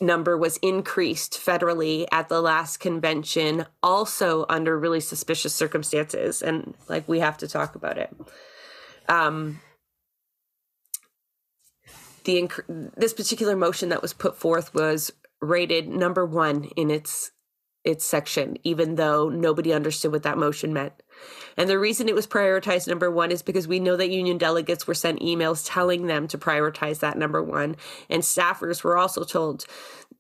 number was increased federally at the last convention also under really suspicious circumstances and like we have to talk about it. Um the inc- this particular motion that was put forth was rated number one in its its section, even though nobody understood what that motion meant. And the reason it was prioritized number one is because we know that union delegates were sent emails telling them to prioritize that number one, and staffers were also told,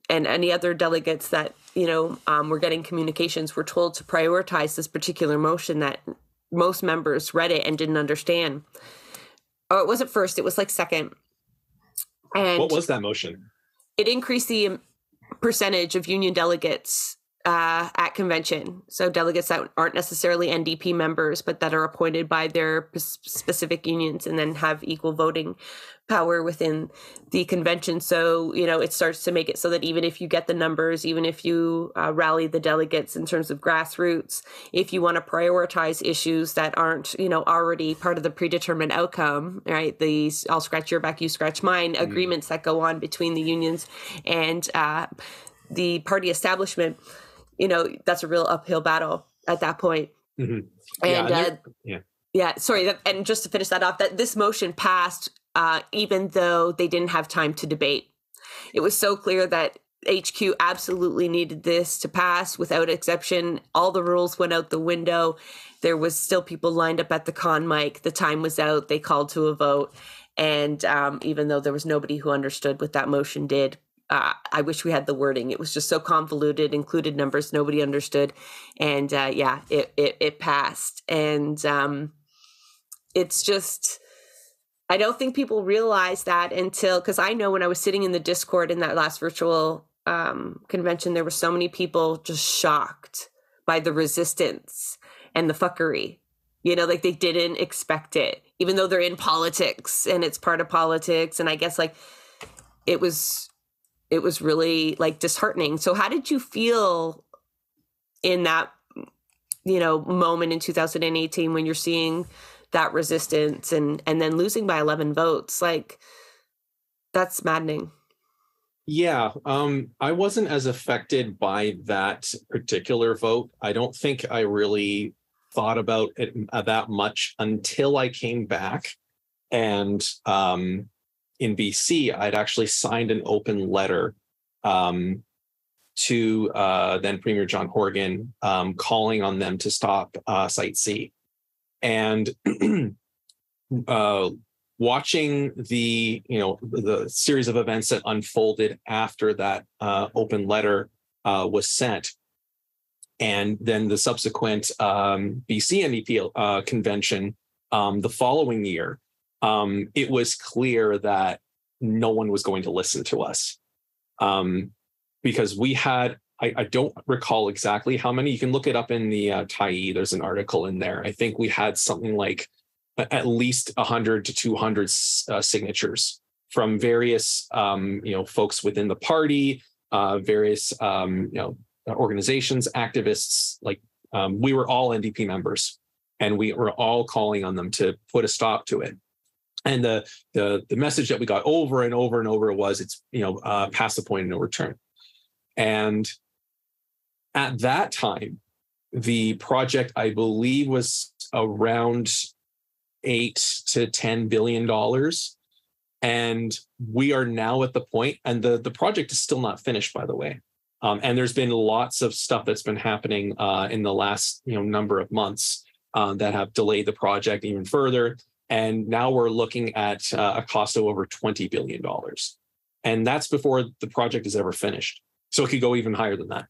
and any other delegates that you know um, were getting communications were told to prioritize this particular motion that most members read it and didn't understand. Oh, it wasn't first; it was like second and what was that motion? It increased the percentage of union delegates uh, at convention. So delegates that aren't necessarily NDP members, but that are appointed by their p- specific unions and then have equal voting power within the convention. So, you know, it starts to make it so that even if you get the numbers, even if you uh, rally the delegates in terms of grassroots, if you want to prioritize issues that aren't, you know, already part of the predetermined outcome, right? These I'll scratch your back, you scratch mine mm. agreements that go on between the unions and uh, the party establishment, you know, that's a real uphill battle at that point. Mm-hmm. And yeah, uh, yeah. Yeah, sorry. And just to finish that off, that this motion passed uh, even though they didn't have time to debate. It was so clear that HQ absolutely needed this to pass without exception. All the rules went out the window. There was still people lined up at the con mic. The time was out. They called to a vote. And um, even though there was nobody who understood what that motion did, uh, I wish we had the wording. It was just so convoluted, included numbers nobody understood, and uh, yeah, it, it, it passed. And um, it's just I don't think people realize that until because I know when I was sitting in the Discord in that last virtual um, convention, there were so many people just shocked by the resistance and the fuckery. You know, like they didn't expect it, even though they're in politics and it's part of politics. And I guess like it was, it was really like disheartening. So, how did you feel in that, you know, moment in 2018 when you're seeing that resistance and and then losing by 11 votes? Like that's maddening. Yeah um i wasn't as affected by that particular vote. I don't think i really thought about it uh, that much until i came back and um in bc i'd actually signed an open letter um to uh, then Premier John Horgan, um, calling on them to stop uh, Site C. And uh, watching the you know the series of events that unfolded after that uh, open letter uh, was sent, and then the subsequent um, BC NDP uh, convention um, the following year, um, it was clear that no one was going to listen to us um, because we had I, I, don't recall exactly how many. You can look it up in the uh, Tyee. There's an article in there. I think we had something like at least 100 to 200 uh, signatures from various, um, you know, folks within the party, uh, various, um, you know, organizations, activists. Like um, we were all NDP members, and we were all calling on them to put a stop to it. And the the the message that we got over and over and over was, it's you know, uh, past the point of no return. And at that time, the project, I believe, was around eight to ten billion dollars. And we are now at the point, and the, the project is still not finished, by the way. Um, and there's been lots of stuff that's been happening uh, in the last you know number of months uh, that have delayed the project even further. And now we're looking at uh, a cost of over twenty billion dollars, and that's before the project is ever finished. So it could go even higher than that.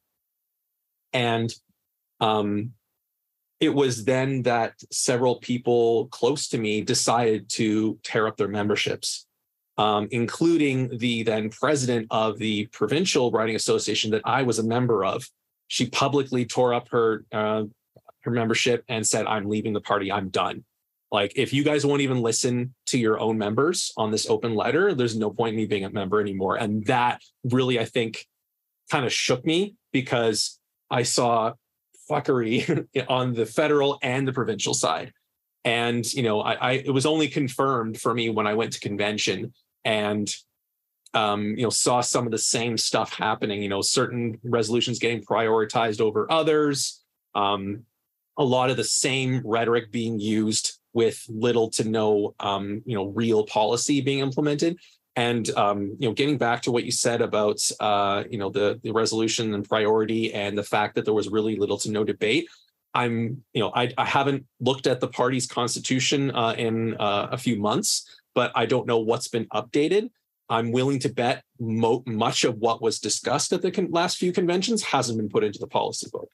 And um, it was then that several people close to me decided to tear up their memberships, um, including the then president of the provincial riding association that I was a member of. She publicly tore up her uh, her membership and said, "I'm leaving the party. I'm done." Like, if you guys won't even listen to your own members on this open letter, there's no point in me being a member anymore. And that really, I think, kind of shook me because I saw fuckery on the federal and the provincial side. And, you know, I, I, it was only confirmed for me when I went to convention and um, you know, saw some of the same stuff happening, you know, certain resolutions getting prioritized over others. Um, a lot of the same rhetoric being used with little to no um, you know, real policy being implemented. And um, you know, getting back to what you said about uh, you know the the resolution and priority, and the fact that there was really little to no debate. I'm you know I, I haven't looked at the party's constitution uh, in uh, a few months, but I don't know what's been updated. I'm willing to bet mo- much of what was discussed at the con- last few conventions hasn't been put into the policy book,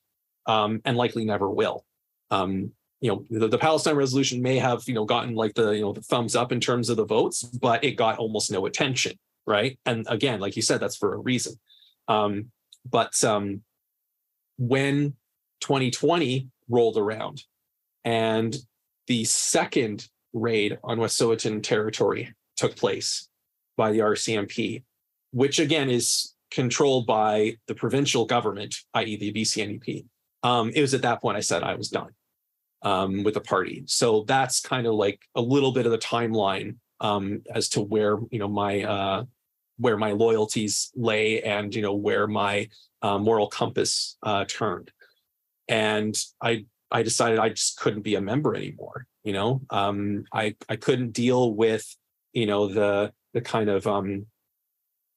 um, and likely never will. Um, you know the, the, Palestine resolution may have you know gotten like the you know the thumbs up in terms of the votes, but it got almost no attention, right? And again, like you said, that's for a reason. Um, but um, when 2020 rolled around and the second raid on Wet'suwet'en territory took place by the RCMP, which again is controlled by the provincial government, i.e., the BCNDP. Um, it was at that point I said I was done um, with the party. So that's kind of like a little bit of the timeline um, as to where you know my uh, where my loyalties lay and you know where my uh, moral compass uh, turned. And I I decided I just couldn't be a member anymore. You know, um, I I couldn't deal with you know the the kind of um,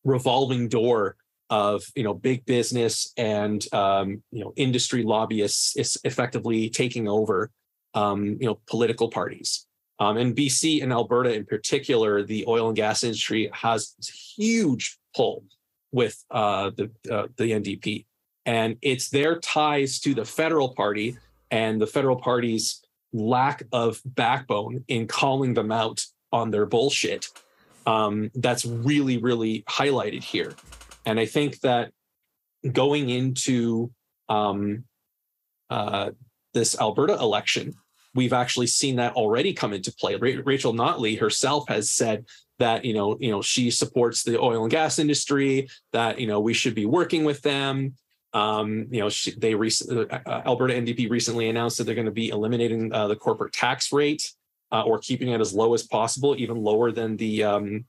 revolving door of you know big business and um, you know industry lobbyists is effectively taking over um, you know political parties. Um, BC and Alberta in particular, the oil and gas industry has huge pull with uh, the uh, the NDP, and it's their ties to the federal party and the federal party's lack of backbone in calling them out on their bullshit um, that's really really highlighted here and i think that going into um, uh, this alberta election we've actually seen that already come into play. Rachel notley herself has said that you know you know she supports the oil and gas industry that you know we should be working with them. Um, you know, she, they recently, uh, uh Alberta NDP recently announced that they're going to be eliminating uh, the corporate tax rate uh, or keeping it as low as possible, even lower than the um,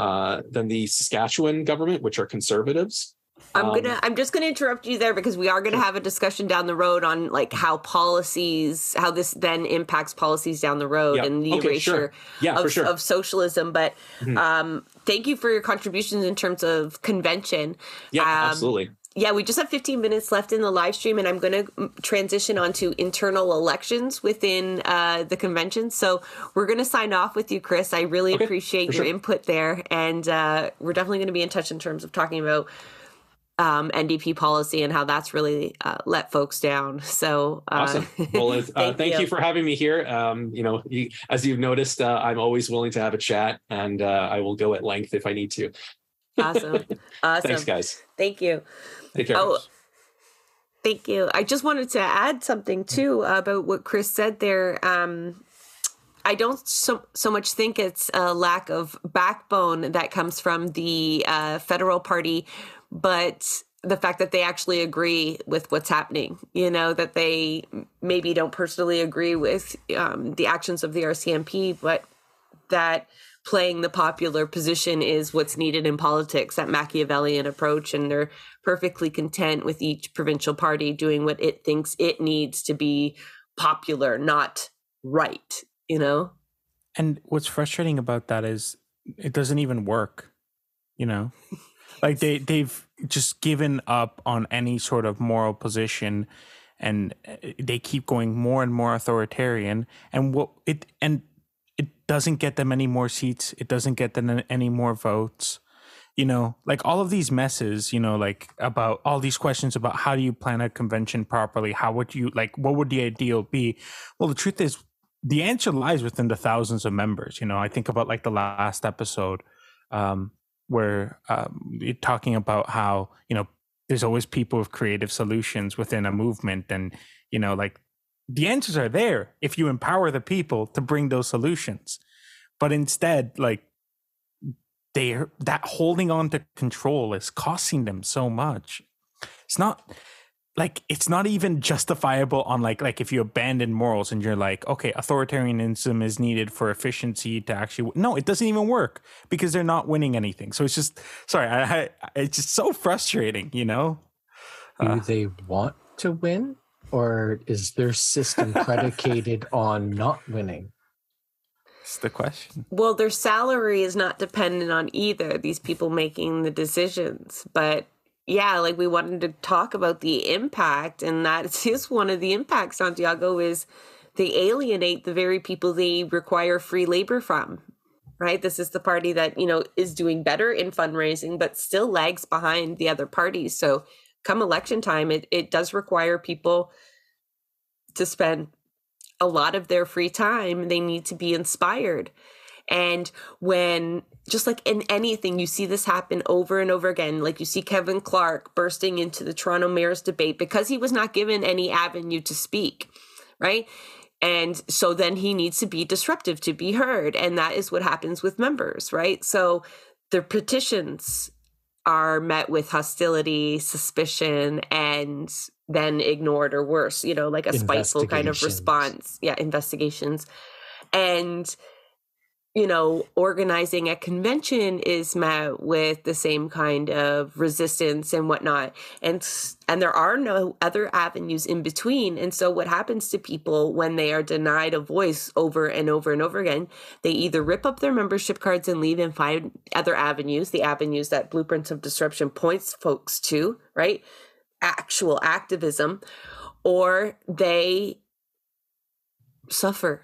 uh, than the Saskatchewan government, which are conservatives. I'm um, gonna. I'm just gonna interrupt you there because we are gonna have a discussion down the road on like how policies, how this then impacts policies down the road yeah, and the okay, erasure sure. yeah, of, sure. of, socialism. But mm-hmm. um, thank you for your contributions in terms of convention. Yeah, um, absolutely yeah, we just have 15 minutes left in the live stream, and I'm going to mm, transition onto internal elections within uh, the convention. So we're going to sign off with you, Chris. I really okay, appreciate your sure. input there, and uh, we're definitely going to be in touch in terms of talking about um, NDP policy and how that's really uh, let folks down. So uh, awesome. Well, uh, thank, thank you. you. for having me here. Um, you know, you, as you've noticed, uh, I'm always willing to have a chat, and uh, I will go at length if I need to. Awesome. Awesome. Thanks, guys. Thank you. Take care. Oh, thank you. I just wanted to add something too about what Chris said there. Um, I don't so so much think it's a lack of backbone that comes from the uh, federal party, but the fact that they actually agree with what's happening. You know that they maybe don't personally agree with um, the actions of the RCMP, but that playing the popular position is what's needed in politics, that Machiavellian approach. And they're perfectly content with each provincial party doing what it thinks it needs to be popular, not right, you know? And what's frustrating about that is it doesn't even work, you know? like they they've just given up on any sort of moral position and eh, they keep going more and more authoritarian and what it and it doesn't get them any more seats. It doesn't get them any more votes. You know, like all of these messes, you know, like about all these questions about how do you plan a convention properly? How would you like, what would the ideal be? Well, the truth is, the answer lies within the thousands of members. You know, I think about like the last episode um, where um, you're talking about how, you know, there's always people with creative solutions within a movement and, you know, like the answers are there if you empower the people to bring those solutions. But instead, like they are that holding on to control is costing them so much. It's not like it's not even justifiable on like like if you abandon morals and you're like okay authoritarianism is needed for efficiency to actually no it doesn't even work because they're not winning anything so it's just sorry I, I it's just so frustrating you know do uh, they want to win or is their system predicated on not winning? It's the question. Well, their salary is not dependent on either these people making the decisions. But yeah, like we wanted to talk about the impact, and that is one of the impacts, Santiago, is they alienate the very people they require free labor from. Right? This is the party that, you know, is doing better in fundraising, but still lags behind the other parties. So come election time, it, it does require people to spend a lot of their free time. They need to be inspired. And when just like in anything, you see this happen over and over again. Like you see Kevin Clarke bursting into the Toronto mayor's debate because he was not given any avenue to speak, right? And so then he needs to be disruptive to be heard. And that is what happens with members, right? So the petitions are met with hostility, suspicion, and then ignored or worse, you know, like a spiteful kind of response. Yeah, investigations. And you know, organizing a convention is met with the same kind of resistance and whatnot. And and there are no other avenues in between. And so what happens to people when they are denied a voice over and over and over again, they either rip up their membership cards and leave and find other avenues, the avenues that Blueprints of Disruption points folks to, right? Actual activism, or they suffer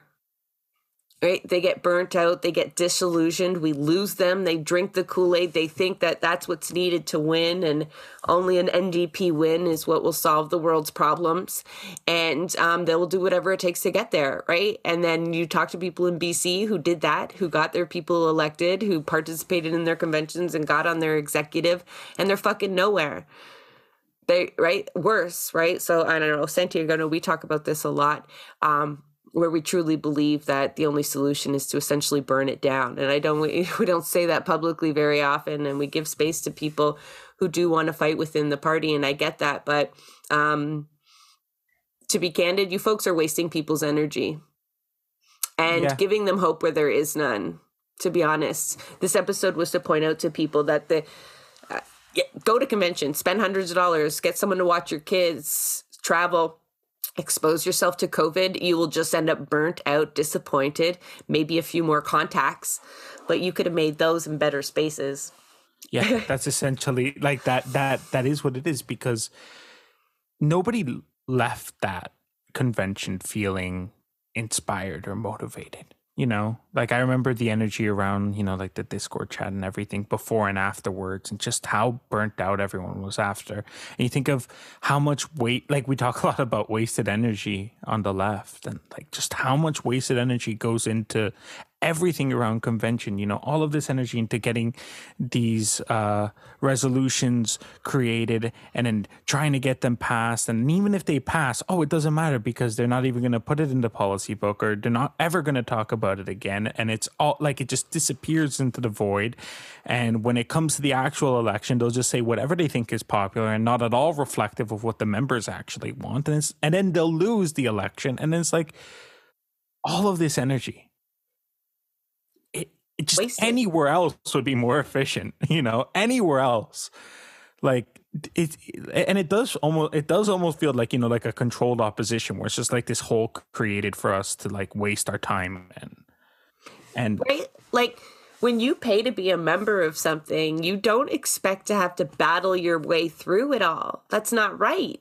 right? They get burnt out they get disillusioned we lose them they drink the kool-aid they think that that's what's needed to win and only an ndp win is what will solve the world's problems and um, they will do whatever it takes to get there right? And then you talk to people in bc who did that who got their people elected who participated in their conventions and got on their executive and they're fucking nowhere they right worse right so i don't know santiago we talk about this a lot um, where we truly believe that the only solution is to essentially burn it down. And I don't we don't say that publicly very often, and we give space to people who do want to fight within the party, and I get that, but um, to be candid, you folks are wasting people's energy and yeah. giving them hope where there is none. To be honest, this episode was to point out to people that the uh, go to convention, spend hundreds of dollars, get someone to watch your kids, travel expose yourself to COVID, you will just end up burnt out, disappointed, maybe a few more contacts, but you could have made those in better spaces. Yeah, that's essentially like that that that is what it is because nobody left that convention feeling inspired or motivated you know like i remember the energy around you know like the discord chat and everything before and afterwards and just how burnt out everyone was after. And you think of how much weight like we talk a lot about wasted energy on the left and like just how much wasted energy goes into everything around convention you know all of this energy into getting these uh, resolutions created and then trying to get them passed. And even if they pass oh it doesn't matter because they're not even going to put it in the policy book or they're not ever going to talk about it again. And it's all like it just disappears into the void. And when it comes to the actual election they'll just say whatever they think is popular and not at all reflective of what the members actually want. And, and then they'll lose the election. And then it's like all of this energy just Wasted. anywhere else would be more efficient you know anywhere else. Like it and it does almost it does almost feel like you know like a controlled opposition where it's just like this whole created for us to like waste our time and and right? Like when you pay to be a member of something you don't expect to have to battle your way through it all. That's not right.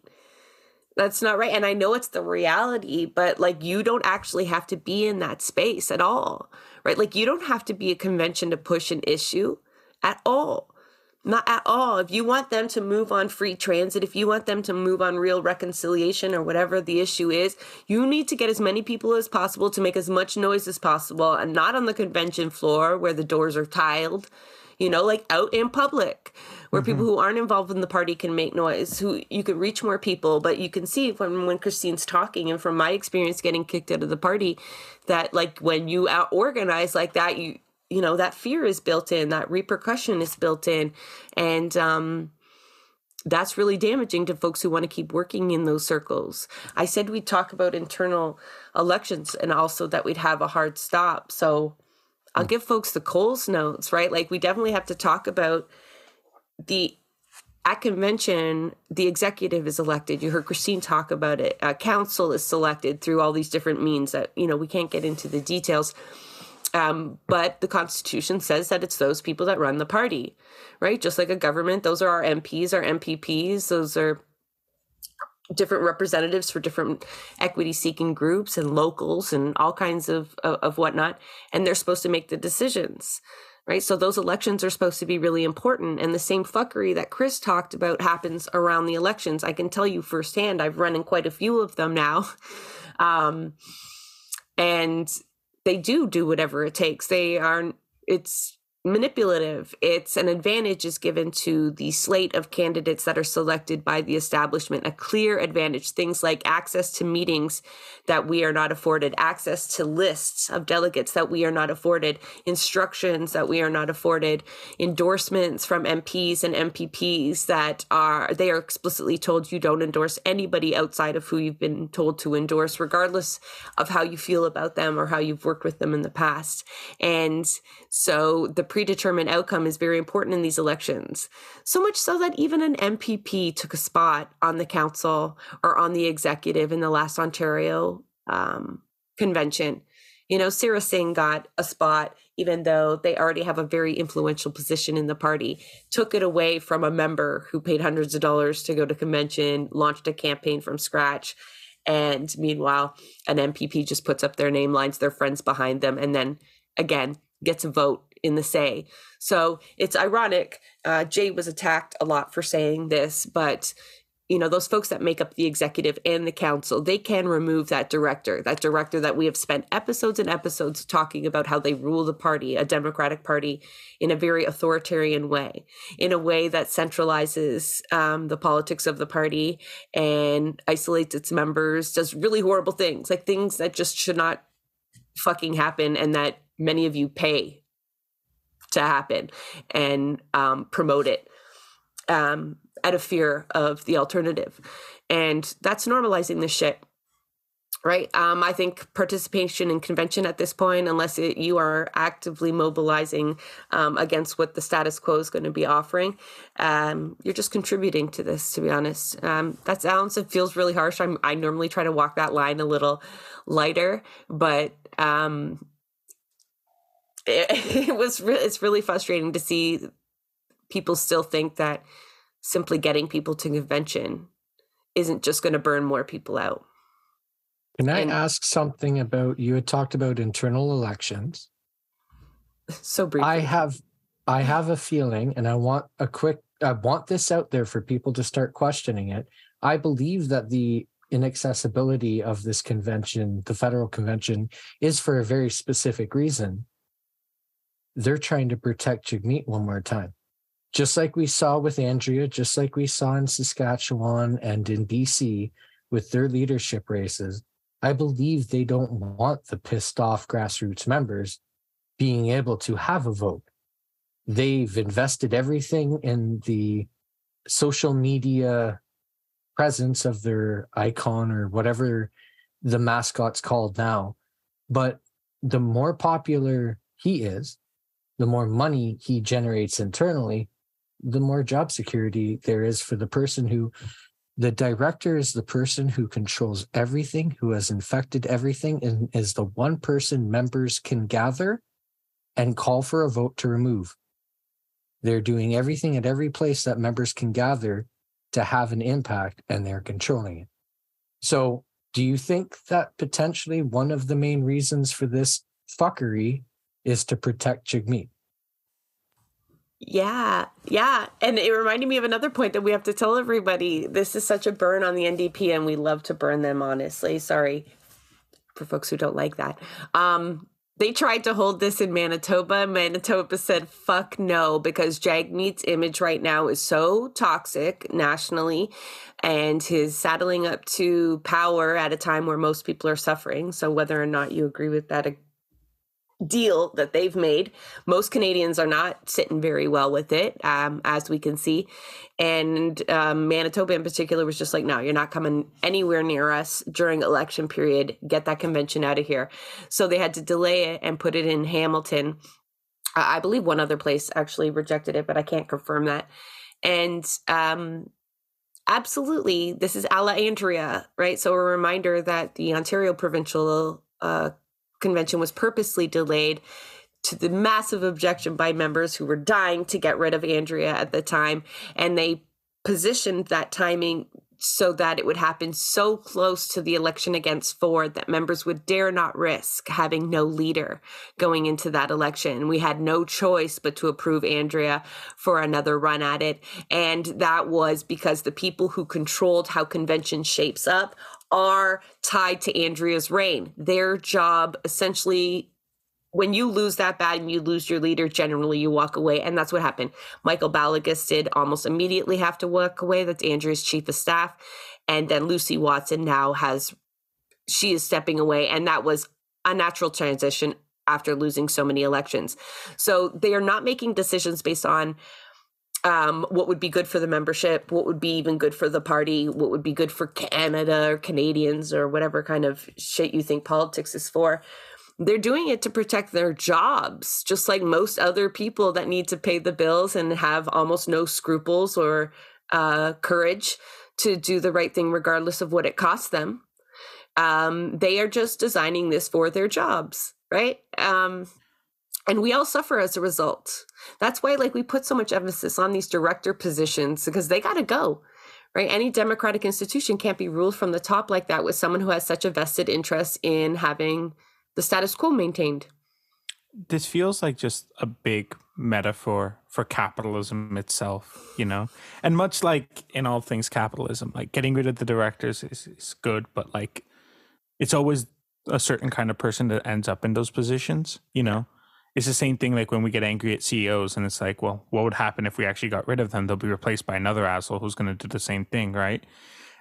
That's not right. And i know it's the reality but like you don't actually have to be in that space at all right? Like you don't have to be a convention to push an issue at all. Not at all. If you want them to move on free transit, if you want them to move on real reconciliation or whatever the issue is, you need to get as many people as possible to make as much noise as possible and not on the convention floor where the doors are tiled, you know, like out in public where mm-hmm. people who aren't involved in the party can make noise, who you can reach more people. But you can see when, when Kristine's talking and from my experience getting kicked out of the party, that like when you out organize like that you you know that fear is built in that repercussion is built in and um that's really damaging to folks who want to keep working in those circles. I said we'd talk about internal elections and also that we'd have a hard stop. So I'll hmm. give folks the Coles notes, right? Like we definitely have to talk about the at convention, the executive is elected. You heard Kristine talk about it. Uh, council is selected through all these different means that, you know, we can't get into the details. Um, but the Constitution says that it's those people that run the party, right? Just like a government, those are our MPs, our MPPs, those are different representatives for different equity seeking groups and locals and all kinds of, of, of whatnot. And they're supposed to make the decisions right? So those elections are supposed to be really important. And the same fuckery that Chris talked about happens around the elections. I can tell you firsthand, I've run in quite a few of them now. Um, and they do do whatever it takes. They are, it's, manipulative. It's an advantage is given to the slate of candidates that are selected by the establishment, a clear advantage. Things like access to meetings that we are not afforded, access to lists of delegates that we are not afforded, instructions that we are not afforded, endorsements from MPs and MPPs that are they are explicitly told you don't endorse anybody outside of who you've been told to endorse, regardless of how you feel about them or how you've worked with them in the past. And so the predetermined outcome is very important in these elections. So much so that even an MPP took a spot on the council or on the executive in the last Ontario um, convention. You know, Sara Singh got a spot, even though they already have a very influential position in the party, took it away from a member who paid hundreds of dollars to go to convention, launched a campaign from scratch. And meanwhile, an MPP just puts up their name lines, their friends behind them, and then again gets a vote in the say. So it's ironic. Uh, Jay was attacked a lot for saying this, but you know those folks that make up the executive and the council they can remove that director that director that we have spent episodes and episodes talking about how they rule the party a democratic party in a very authoritarian way in a way that centralizes um, the politics of the party and isolates its members does really horrible things like things that just should not fucking happen and that many of you pay to happen and um, promote it um, out of fear of the alternative. And that's normalizing this shit. Right. Um, I think participation in convention at this point, unless it, you are actively mobilizing um, against what the status quo is going to be offering, um, you're just contributing to this, to be honest. Um, that sounds, it feels really harsh. I'm, I normally try to walk that line a little lighter, but um, it, it was re- it's really frustrating to see people still think that simply getting people to convention isn't just going to burn more people out. Can I and, ask something about you had talked about internal elections? So briefly. I have I have a feeling and I want a quick I want this out there for people to start questioning it. I believe that the inaccessibility of this convention, the federal convention, is for a very specific reason they're trying to protect Jagmeet one more time. Just like we saw with Andrea, just like we saw in Saskatchewan and in BC with their leadership races, I believe they don't want the pissed off grassroots members being able to have a vote. They've invested everything in the social media presence of their icon or whatever the mascot's called now. But the more popular he is, the more money he generates internally, the more job security there is for the person who the director is the person who controls everything, who has infected everything, and is the one person members can gather and call for a vote to remove. They're doing everything at every place that members can gather to have an impact, and they're controlling it. So, do you think that potentially one of the main reasons for this fuckery is to protect Jagmeet. Yeah, yeah. And it reminded me of another point that we have to tell everybody. This is such a burn on the NDP, and we love to burn them, honestly. Sorry for folks who don't like that. Um, they tried to hold this in Manitoba. Manitoba said, fuck no, because Jagmeet's image right now is so toxic nationally and his saddling up to power at a time where most people are suffering. So, whether or not you agree with that deal that they've made. Most Canadians are not sitting very well with it, um, as we can see. And um, Manitoba, in particular, was just like, no, you're not coming anywhere near us during election period. Get that convention out of here. So they had to delay it and put it in Hamilton. I believe one other place actually rejected it, but I can't confirm that. And um, absolutely, this is a Andrea, right? So a reminder that the Ontario provincial uh, convention was purposely delayed to the massive objection by members who were dying to get rid of Andrea at the time. And they positioned that timing so that it would happen so close to the election against Ford that members would dare not risk having no leader going into that election. We had no choice but to approve Andrea for another run at it. And that was because the people who controlled how convention shapes up are tied to Andrea's reign. Their job essentially when you lose that bad and you lose your leader, generally you walk away. And that's what happened. Michael Balagus did almost immediately have to walk away. That's Andrea's chief of staff. And then Lucy Watson now has, she is stepping away. And that was a natural transition after losing so many elections. So they are not making decisions based on um, what would be good for the membership, what would be even good for the party, what would be good for Canada or Canadians or whatever kind of shit you think politics is for they're doing it to protect their jobs, just like most other people that need to pay the bills and have almost no scruples or uh, courage to do the right thing, regardless of what it costs them. Um, they are just designing this for their jobs, right? Um, and we all suffer as a result. That's why, like, we put so much emphasis on these director positions because they got to go right? Any democratic institution can't be ruled from the top like that with someone who has such a vested interest in having the status quo maintained. This feels like just a big metaphor for capitalism itself, you know? And much like in all things capitalism, like getting rid of the directors is, is good, but like it's always a certain kind of person that ends up in those positions, you know? It's the same thing like when we get angry at CEOs and it's like, well, what would happen if we actually got rid of them? They'll be replaced by another asshole who's going to do the same thing, right?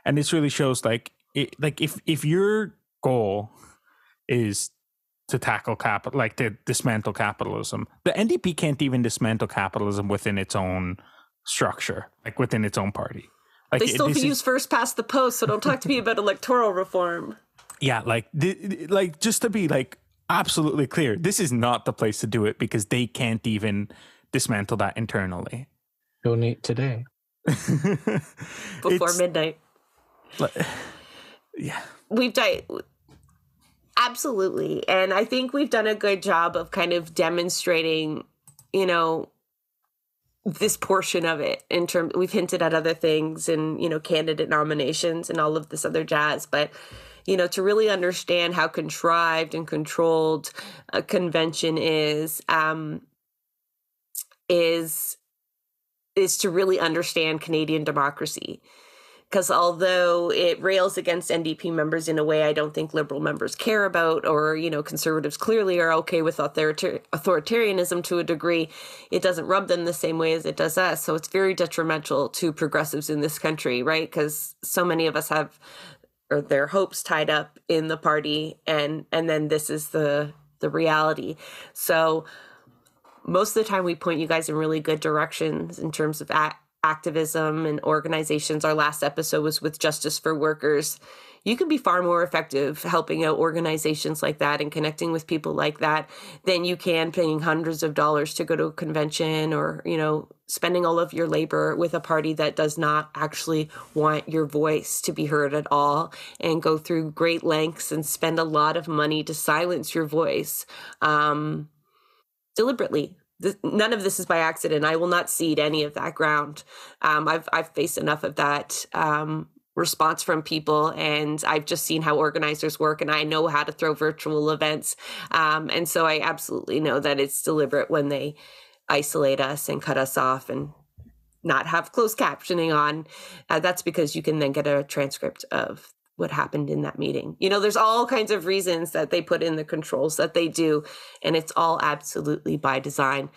And this really shows like it, like if if your goal is to tackle capital, like to dismantle capitalism. The NDP can't even dismantle capitalism within its own structure, like within its own party. Like they still use first past the post, so don't talk to me about electoral reform. Yeah, like like just to be like absolutely clear, this is not the place to do it because they can't even dismantle that internally. Donate today before midnight. yeah, we've died Absolutely. And I think we've done a good job of kind of demonstrating, you know, this portion of it in terms we've hinted at other things and, you know, candidate nominations and all of this other jazz, but you know, to really understand how contrived and controlled a convention is, um, is is to really understand Canadian democracy because although it rails against NDP members in a way I don't think liberal members care about, or you know conservatives clearly are okay with authorita- authoritarianism to a degree, it doesn't rub them the same way as it does us. So it's very detrimental to progressives in this country, right? Because so many of us have or their hopes tied up in the party, and and then this is the the reality. So most of the time we point you guys in really good directions in terms of act activism and organizations. Our last episode was with Justice for Workers. You can be far more effective helping out organizations like that and connecting with people like that than you can paying hundreds of dollars to go to a convention or, you know, spending all of your labor with a party that does not actually want your voice to be heard at all and go through great lengths and spend a lot of money to silence your voice um, deliberately none of this is by accident. I will not cede any of that ground. Um, I've I've faced enough of that um, response from people, and I've just seen how organizers work, and I know how to throw virtual events. Um, and so I absolutely know that it's deliberate when they isolate us and cut us off and not have closed captioning on. Uh, that's because you can then get a transcript of what happened in that meeting. You know, there's all kinds of reasons that they put in the controls that they do, and it's all absolutely by design.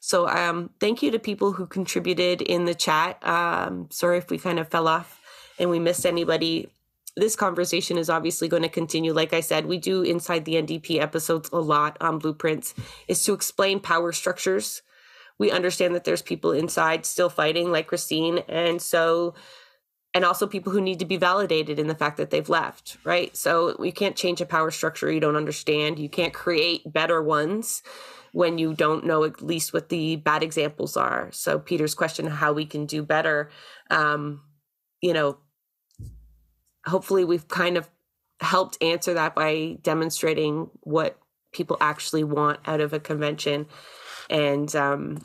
So, um, thank you to people who contributed in the chat. Um, sorry if we kind of fell off and we missed anybody. This conversation is obviously going to continue. Like I said, we do inside the NDP episodes a lot on blueprints, is to explain power structures. We understand that there's people inside still fighting, like Kristine. And so and also people who need to be validated in the fact that they've left, right? So you can't change a power structure you don't understand. You can't create better ones when you don't know at least what the bad examples are. So Peter's question, how we can do better, um, you know, hopefully we've kind of helped answer that by demonstrating what people actually want out of a convention and um,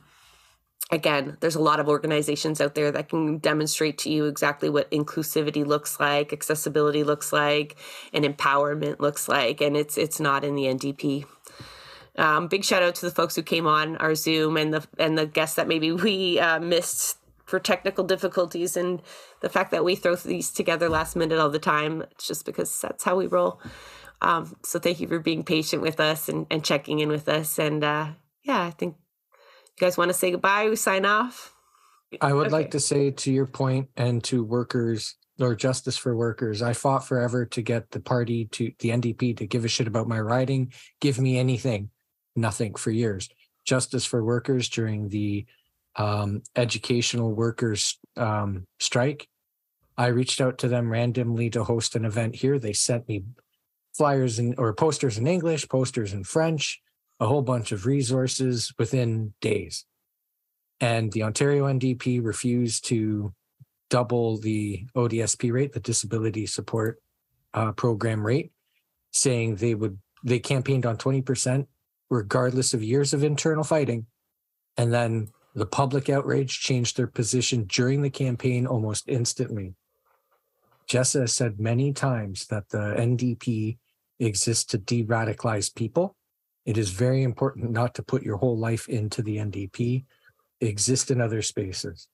again, there's a lot of organizations out there that can demonstrate to you exactly what inclusivity looks like, accessibility looks like, and empowerment looks like, and it's it's not in the NDP. Um, big shout out to the folks who came on our Zoom and the and the guests that maybe we uh, missed for technical difficulties and the fact that we throw these together last minute all the time. It's just because that's how we roll. Um, so thank you for being patient with us and, and checking in with us. And uh, yeah, I think you guys want to say goodbye. We sign off. I would Okay. like to say to your point and to workers or justice for workers, I fought forever to get the party to the NDP to give a shit about my riding, give me anything, nothing for years. Justice for workers during the um, educational workers um, strike. I reached out to them randomly to host an event here. They sent me flyers and or posters in English, posters in French, a whole bunch of resources within days and the Ontario NDP refused to double the ODSP rate, the Disability Support uh, Program rate, saying they would they campaigned on twenty percent regardless of years of internal fighting, and then the public outrage changed their position during the campaign almost instantly. Jessa said many times that the NDP exists to de-radicalize people. It is very important not to put your whole life into the NDP exist in other spaces.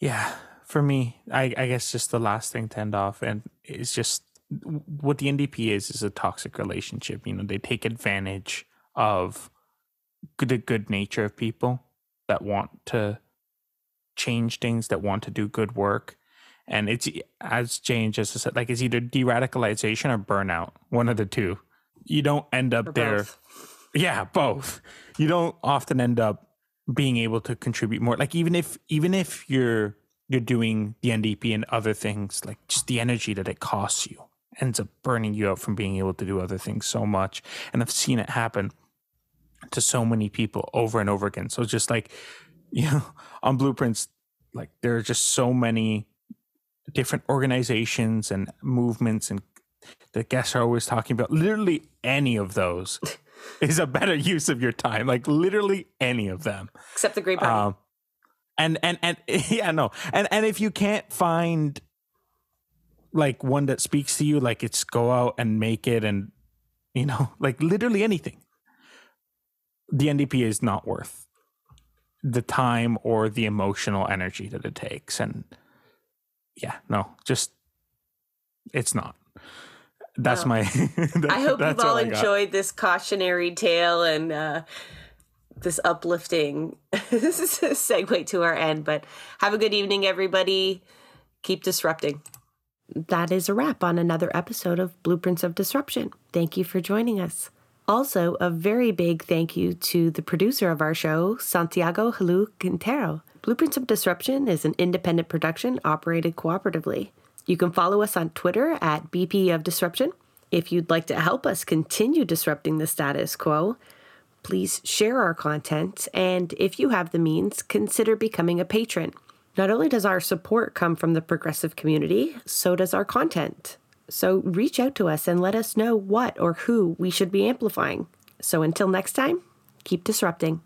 Yeah, for me, I, I guess just the last thing to end off, and it's just what the NDP is is a toxic relationship. You know, they take advantage of the good nature of people that want to change things, that want to do good work. And it's as Jane just said, like it's either de-radicalization or burnout, one of the two. You don't end up Or there. both. Yeah, both. You don't often end up being able to contribute more. Like even if even if you're you're doing the NDP and other things, like just the energy that it costs you ends up burning you out from being able to do other things so much. And I've seen it happen to so many people over and over again. So just like you know, on blueprints, like there are just so many different organizations and movements and the guests are always talking about literally any of those is a better use of your time like literally any of them Except the Green Party. um and and and yeah no and and if you can't find like one that speaks to you like it's go out and make it and you know like literally anything the ndp is not worth the time or the emotional energy that it takes and yeah no just it's not that's Well, my I hope you've that's all enjoyed this cautionary tale and uh, this uplifting segue to our end. But have a good evening, everybody. Keep disrupting. That is a wrap on another episode of Blueprints of Disruption. Thank you for joining us. Also, a very big thank you to the producer of our show, Santiago Helou Quintero. Blueprints of Disruption is an independent production operated cooperatively. You can follow us on Twitter at BP of Disruption. If you'd like to help us continue disrupting the status quo, please share our content. And if you have the means, consider becoming a patron. Not only does our support come from the progressive community, so does our content. So reach out to us and let us know what or who we should be amplifying. So until next time, keep disrupting.